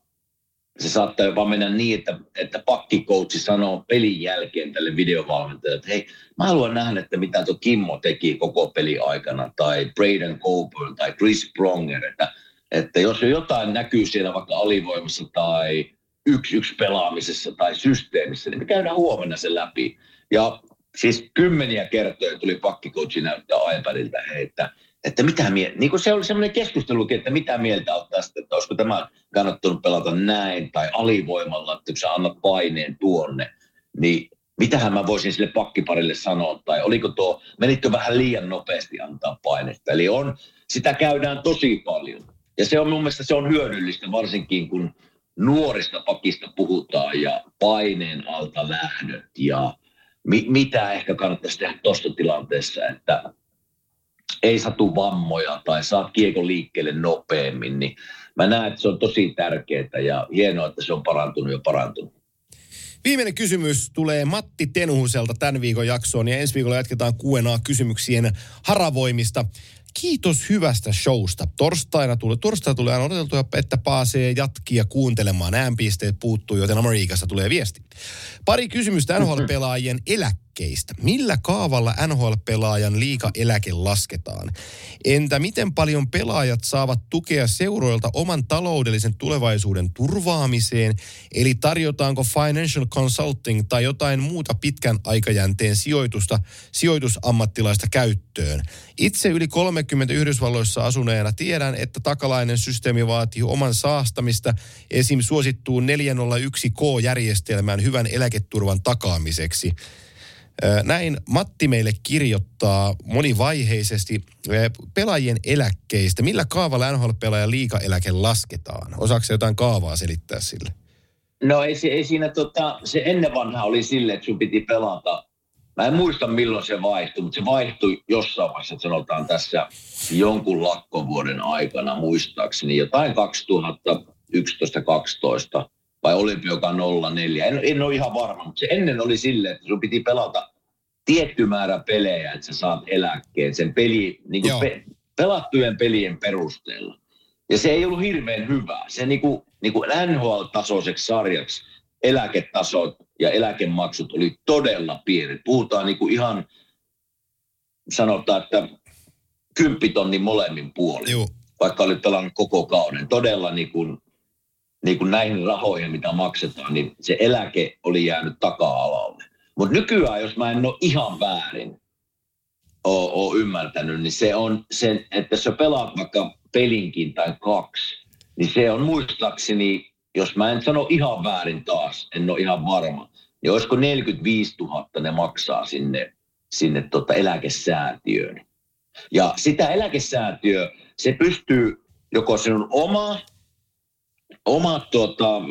se saattaa jopa mennä niin, että, että pakkikoutsi sanoo pelin jälkeen tälle videovalmentajalle, että hei, mä haluan nähdä, että mitä tuo Kimmo teki koko peli aikana, tai Braden Coburn, tai Chris Pronger, että, että jos jotain näkyy siellä vaikka alivoimassa tai yksi yksi pelaamisessa tai systeemissä, niin me käydään huomenna sen läpi. Ja siis kymmeniä kertoja tuli pakkikoutsi näyttää iPadilta, että että mitä mieltä, niin kuin se oli semmoinen keskustelu, että mitä mieltä on tästä, että olisiko tämä kannattanut pelata näin tai alivoimalla, että kun sä annat paineen tuonne, niin mitähän mä voisin sille pakkiparille sanoa, tai oliko tuo, menitkö vähän liian nopeasti antaa painetta. Eli on, sitä käydään tosi paljon. Ja se on mun mielestä se on hyödyllistä, varsinkin kun nuorista pakista puhutaan ja paineen alta lähdöt ja mi- mitä ehkä kannattaisi tehdä tuossa tilanteessa, että ei satu vammoja tai saat kiekon liikkeelle nopeammin, niin mä näen, että se on tosi tärkeää ja hienoa, että se on parantunut ja parantunut. Viimeinen kysymys tulee Matti Tenuhuselta tämän viikon jaksoon ja ensi viikolla jatketaan Q&A-kysymyksien haravoimista. Kiitos hyvästä showsta. Torstaina tulee, torstaina tulee aina odoteltua, että pääsee jatkia kuuntelemaan. Äänpisteet puuttuu, joten Amerikasta tulee viesti. Pari kysymystä NHL-pelaajien eläkkeistä. Millä kaavalla NHL-pelaajan liika-eläke lasketaan? Entä miten paljon pelaajat saavat tukea seuroilta oman taloudellisen tulevaisuuden turvaamiseen? Eli tarjotaanko financial consulting tai jotain muuta pitkän aikajänteen sijoitusta, sijoitusammattilaista käyttöön? Itse yli 30 Yhdysvalloissa asuneena tiedän, että takalainen systeemi vaatii oman saastamista esim. suosittuun 401K-järjestelmään hyvän eläketurvan takaamiseksi. Näin Matti meille kirjoittaa monivaiheisesti pelaajien eläkkeistä. Millä kaavalla NHL-pelaajan liikaeläke lasketaan? Osaako jotain kaavaa selittää sille? No ei, ei siinä, tota, se ennen vanha oli sille, että sun piti pelata. Mä en muista milloin se vaihtui, mutta se vaihtui jossain vaiheessa, että sanotaan tässä jonkun lakkovuoden aikana muistaakseni, jotain 2011-2012 vai Olympia, joka on 04. En, en ole ihan varma, mutta se ennen oli silleen, että sun piti pelata tietty määrä pelejä, että sä saat eläkkeen sen peli, niin kuin pe, pelattujen pelien perusteella. Ja se ei ollut hirveän hyvä. Se niin kuin, niin kuin NHL-tasoiseksi sarjaksi eläketasot ja eläkemaksut oli todella pienet. Puhutaan niin kuin ihan, sanotaan, että kymppitonni molemmin puolin. Joo. Vaikka oli pelannut koko kauden. Todella niin kuin niin kuin näihin rahoihin, mitä maksetaan, niin se eläke oli jäänyt taka-alalle. Mutta nykyään, jos mä en ole ihan väärin ole, ymmärtänyt, niin se on sen, että jos sä pelaat vaikka pelinkin tai kaksi, niin se on muistaakseni, jos mä en sano ihan väärin taas, en ole ihan varma, niin olisiko 45 000 ne maksaa sinne, sinne tota eläkesäätiöön. Ja sitä eläkesäätiö, se pystyy joko sinun oma omat tuota,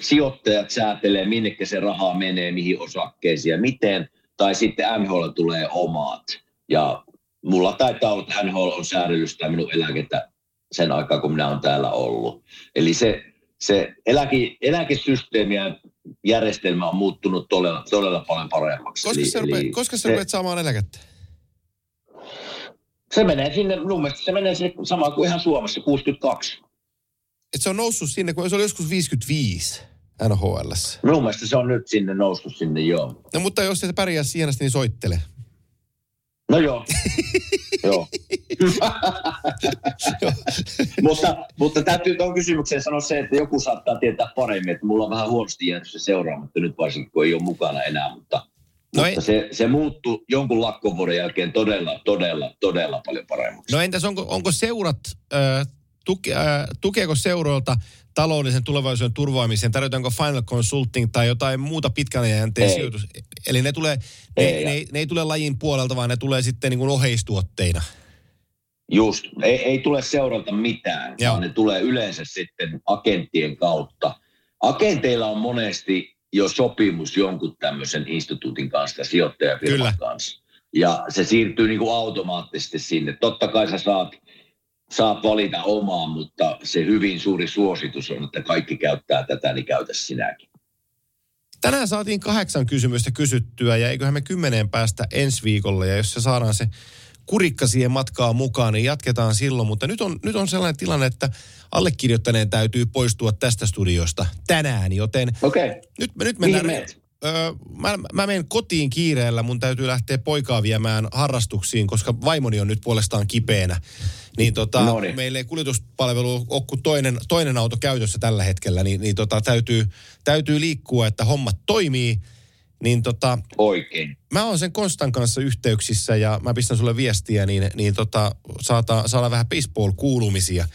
sijoittajat säätelee, minne se raha menee, mihin osakkeisiin ja miten, tai sitten NHL tulee omat. Ja mulla taitaa olla, että NHL on säädellyt sitä minun eläkettä sen aikaa, kun minä olen täällä ollut. Eli se, se eläke, eläkesysteemi ja järjestelmä on muuttunut todella, todella paljon paremmaksi. Koska sä, rupeat, koska sä rupeat saamaan eläkettä? Se menee sinne, mun mielestä se menee sinne sama kuin ihan Suomessa, 62 että se on noussut sinne, kun se oli joskus 55 NHL. Minun mielestä se on nyt sinne noussut sinne, joo. No mutta jos se pärjää siihen niin soittele. No joo. [LAUGHS] [LAUGHS] joo. mutta, mutta täytyy tuon kysymykseen sanoa se, että joku saattaa tietää paremmin, että mulla on vähän huonosti jäänyt se seuraamatta nyt varsinkin, kun ei ole mukana enää, mutta, no mutta se, se muuttui jonkun lakkovuoden jälkeen todella, todella, todella paljon paremmaksi. No entäs onko, onko seurat äh, tuke, äh, tukeeko seuroilta taloudellisen tulevaisuuden turvaamisen, tarjotaanko Final Consulting tai jotain muuta pitkän Ei. sijoitus. Eli ne, tulee, ne, Ei, ne, ne, ne ei tule lajin puolelta, vaan ne tulee sitten niin kuin oheistuotteina. Just, ei, ei tule seurata mitään, Joo. Vaan ne tulee yleensä sitten agenttien kautta. Agenteilla on monesti jo sopimus jonkun tämmöisen instituutin kanssa, sijoittajafirman Kyllä. kanssa. Ja se siirtyy niin kuin automaattisesti sinne. Totta kai sä saat, saat valita omaa, mutta se hyvin suuri suositus on, että kaikki käyttää tätä, niin käytä sinäkin. Tänään saatiin kahdeksan kysymystä kysyttyä ja eiköhän me kymmeneen päästä ensi viikolla. Ja jos se saadaan se kurikka siihen matkaan mukaan, niin jatketaan silloin. Mutta nyt on, nyt on sellainen tilanne, että allekirjoittaneen täytyy poistua tästä studiosta tänään, joten Okei, okay. nyt, nyt mihin mennään... menet? Öö, mä, mä menen kotiin kiireellä, mun täytyy lähteä poikaa viemään harrastuksiin, koska vaimoni on nyt puolestaan kipeänä. Niin tota, Noniin. meillä ei kuljetuspalvelu ole kuin toinen, toinen auto käytössä tällä hetkellä, niin, niin tota, täytyy, täytyy liikkua, että hommat toimii. Niin tota, Oikein. mä oon sen Konstan kanssa yhteyksissä ja mä pistän sulle viestiä, niin, niin tota, saata, saadaan vähän baseball-kuulumisia.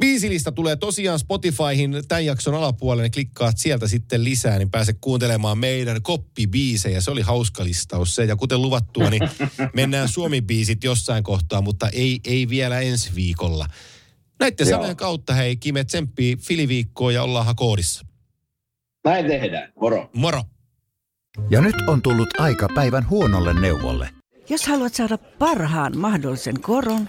Biisilista tulee tosiaan Spotifyhin tämän jakson alapuolelle, klikkaat sieltä sitten lisää, niin pääset kuuntelemaan meidän koppibiisejä. Se oli hauska listaus se, ja kuten luvattua, niin [LAUGHS] mennään Suomi-biisit jossain kohtaa, mutta ei, ei vielä ensi viikolla. Näiden Joo. sanojen kautta, hei Kime, tsemppii filiviikkoon ja ollaan koodissa. Näin tehdään. Moro. Moro! Ja nyt on tullut aika päivän huonolle neuvolle. Jos haluat saada parhaan mahdollisen koron,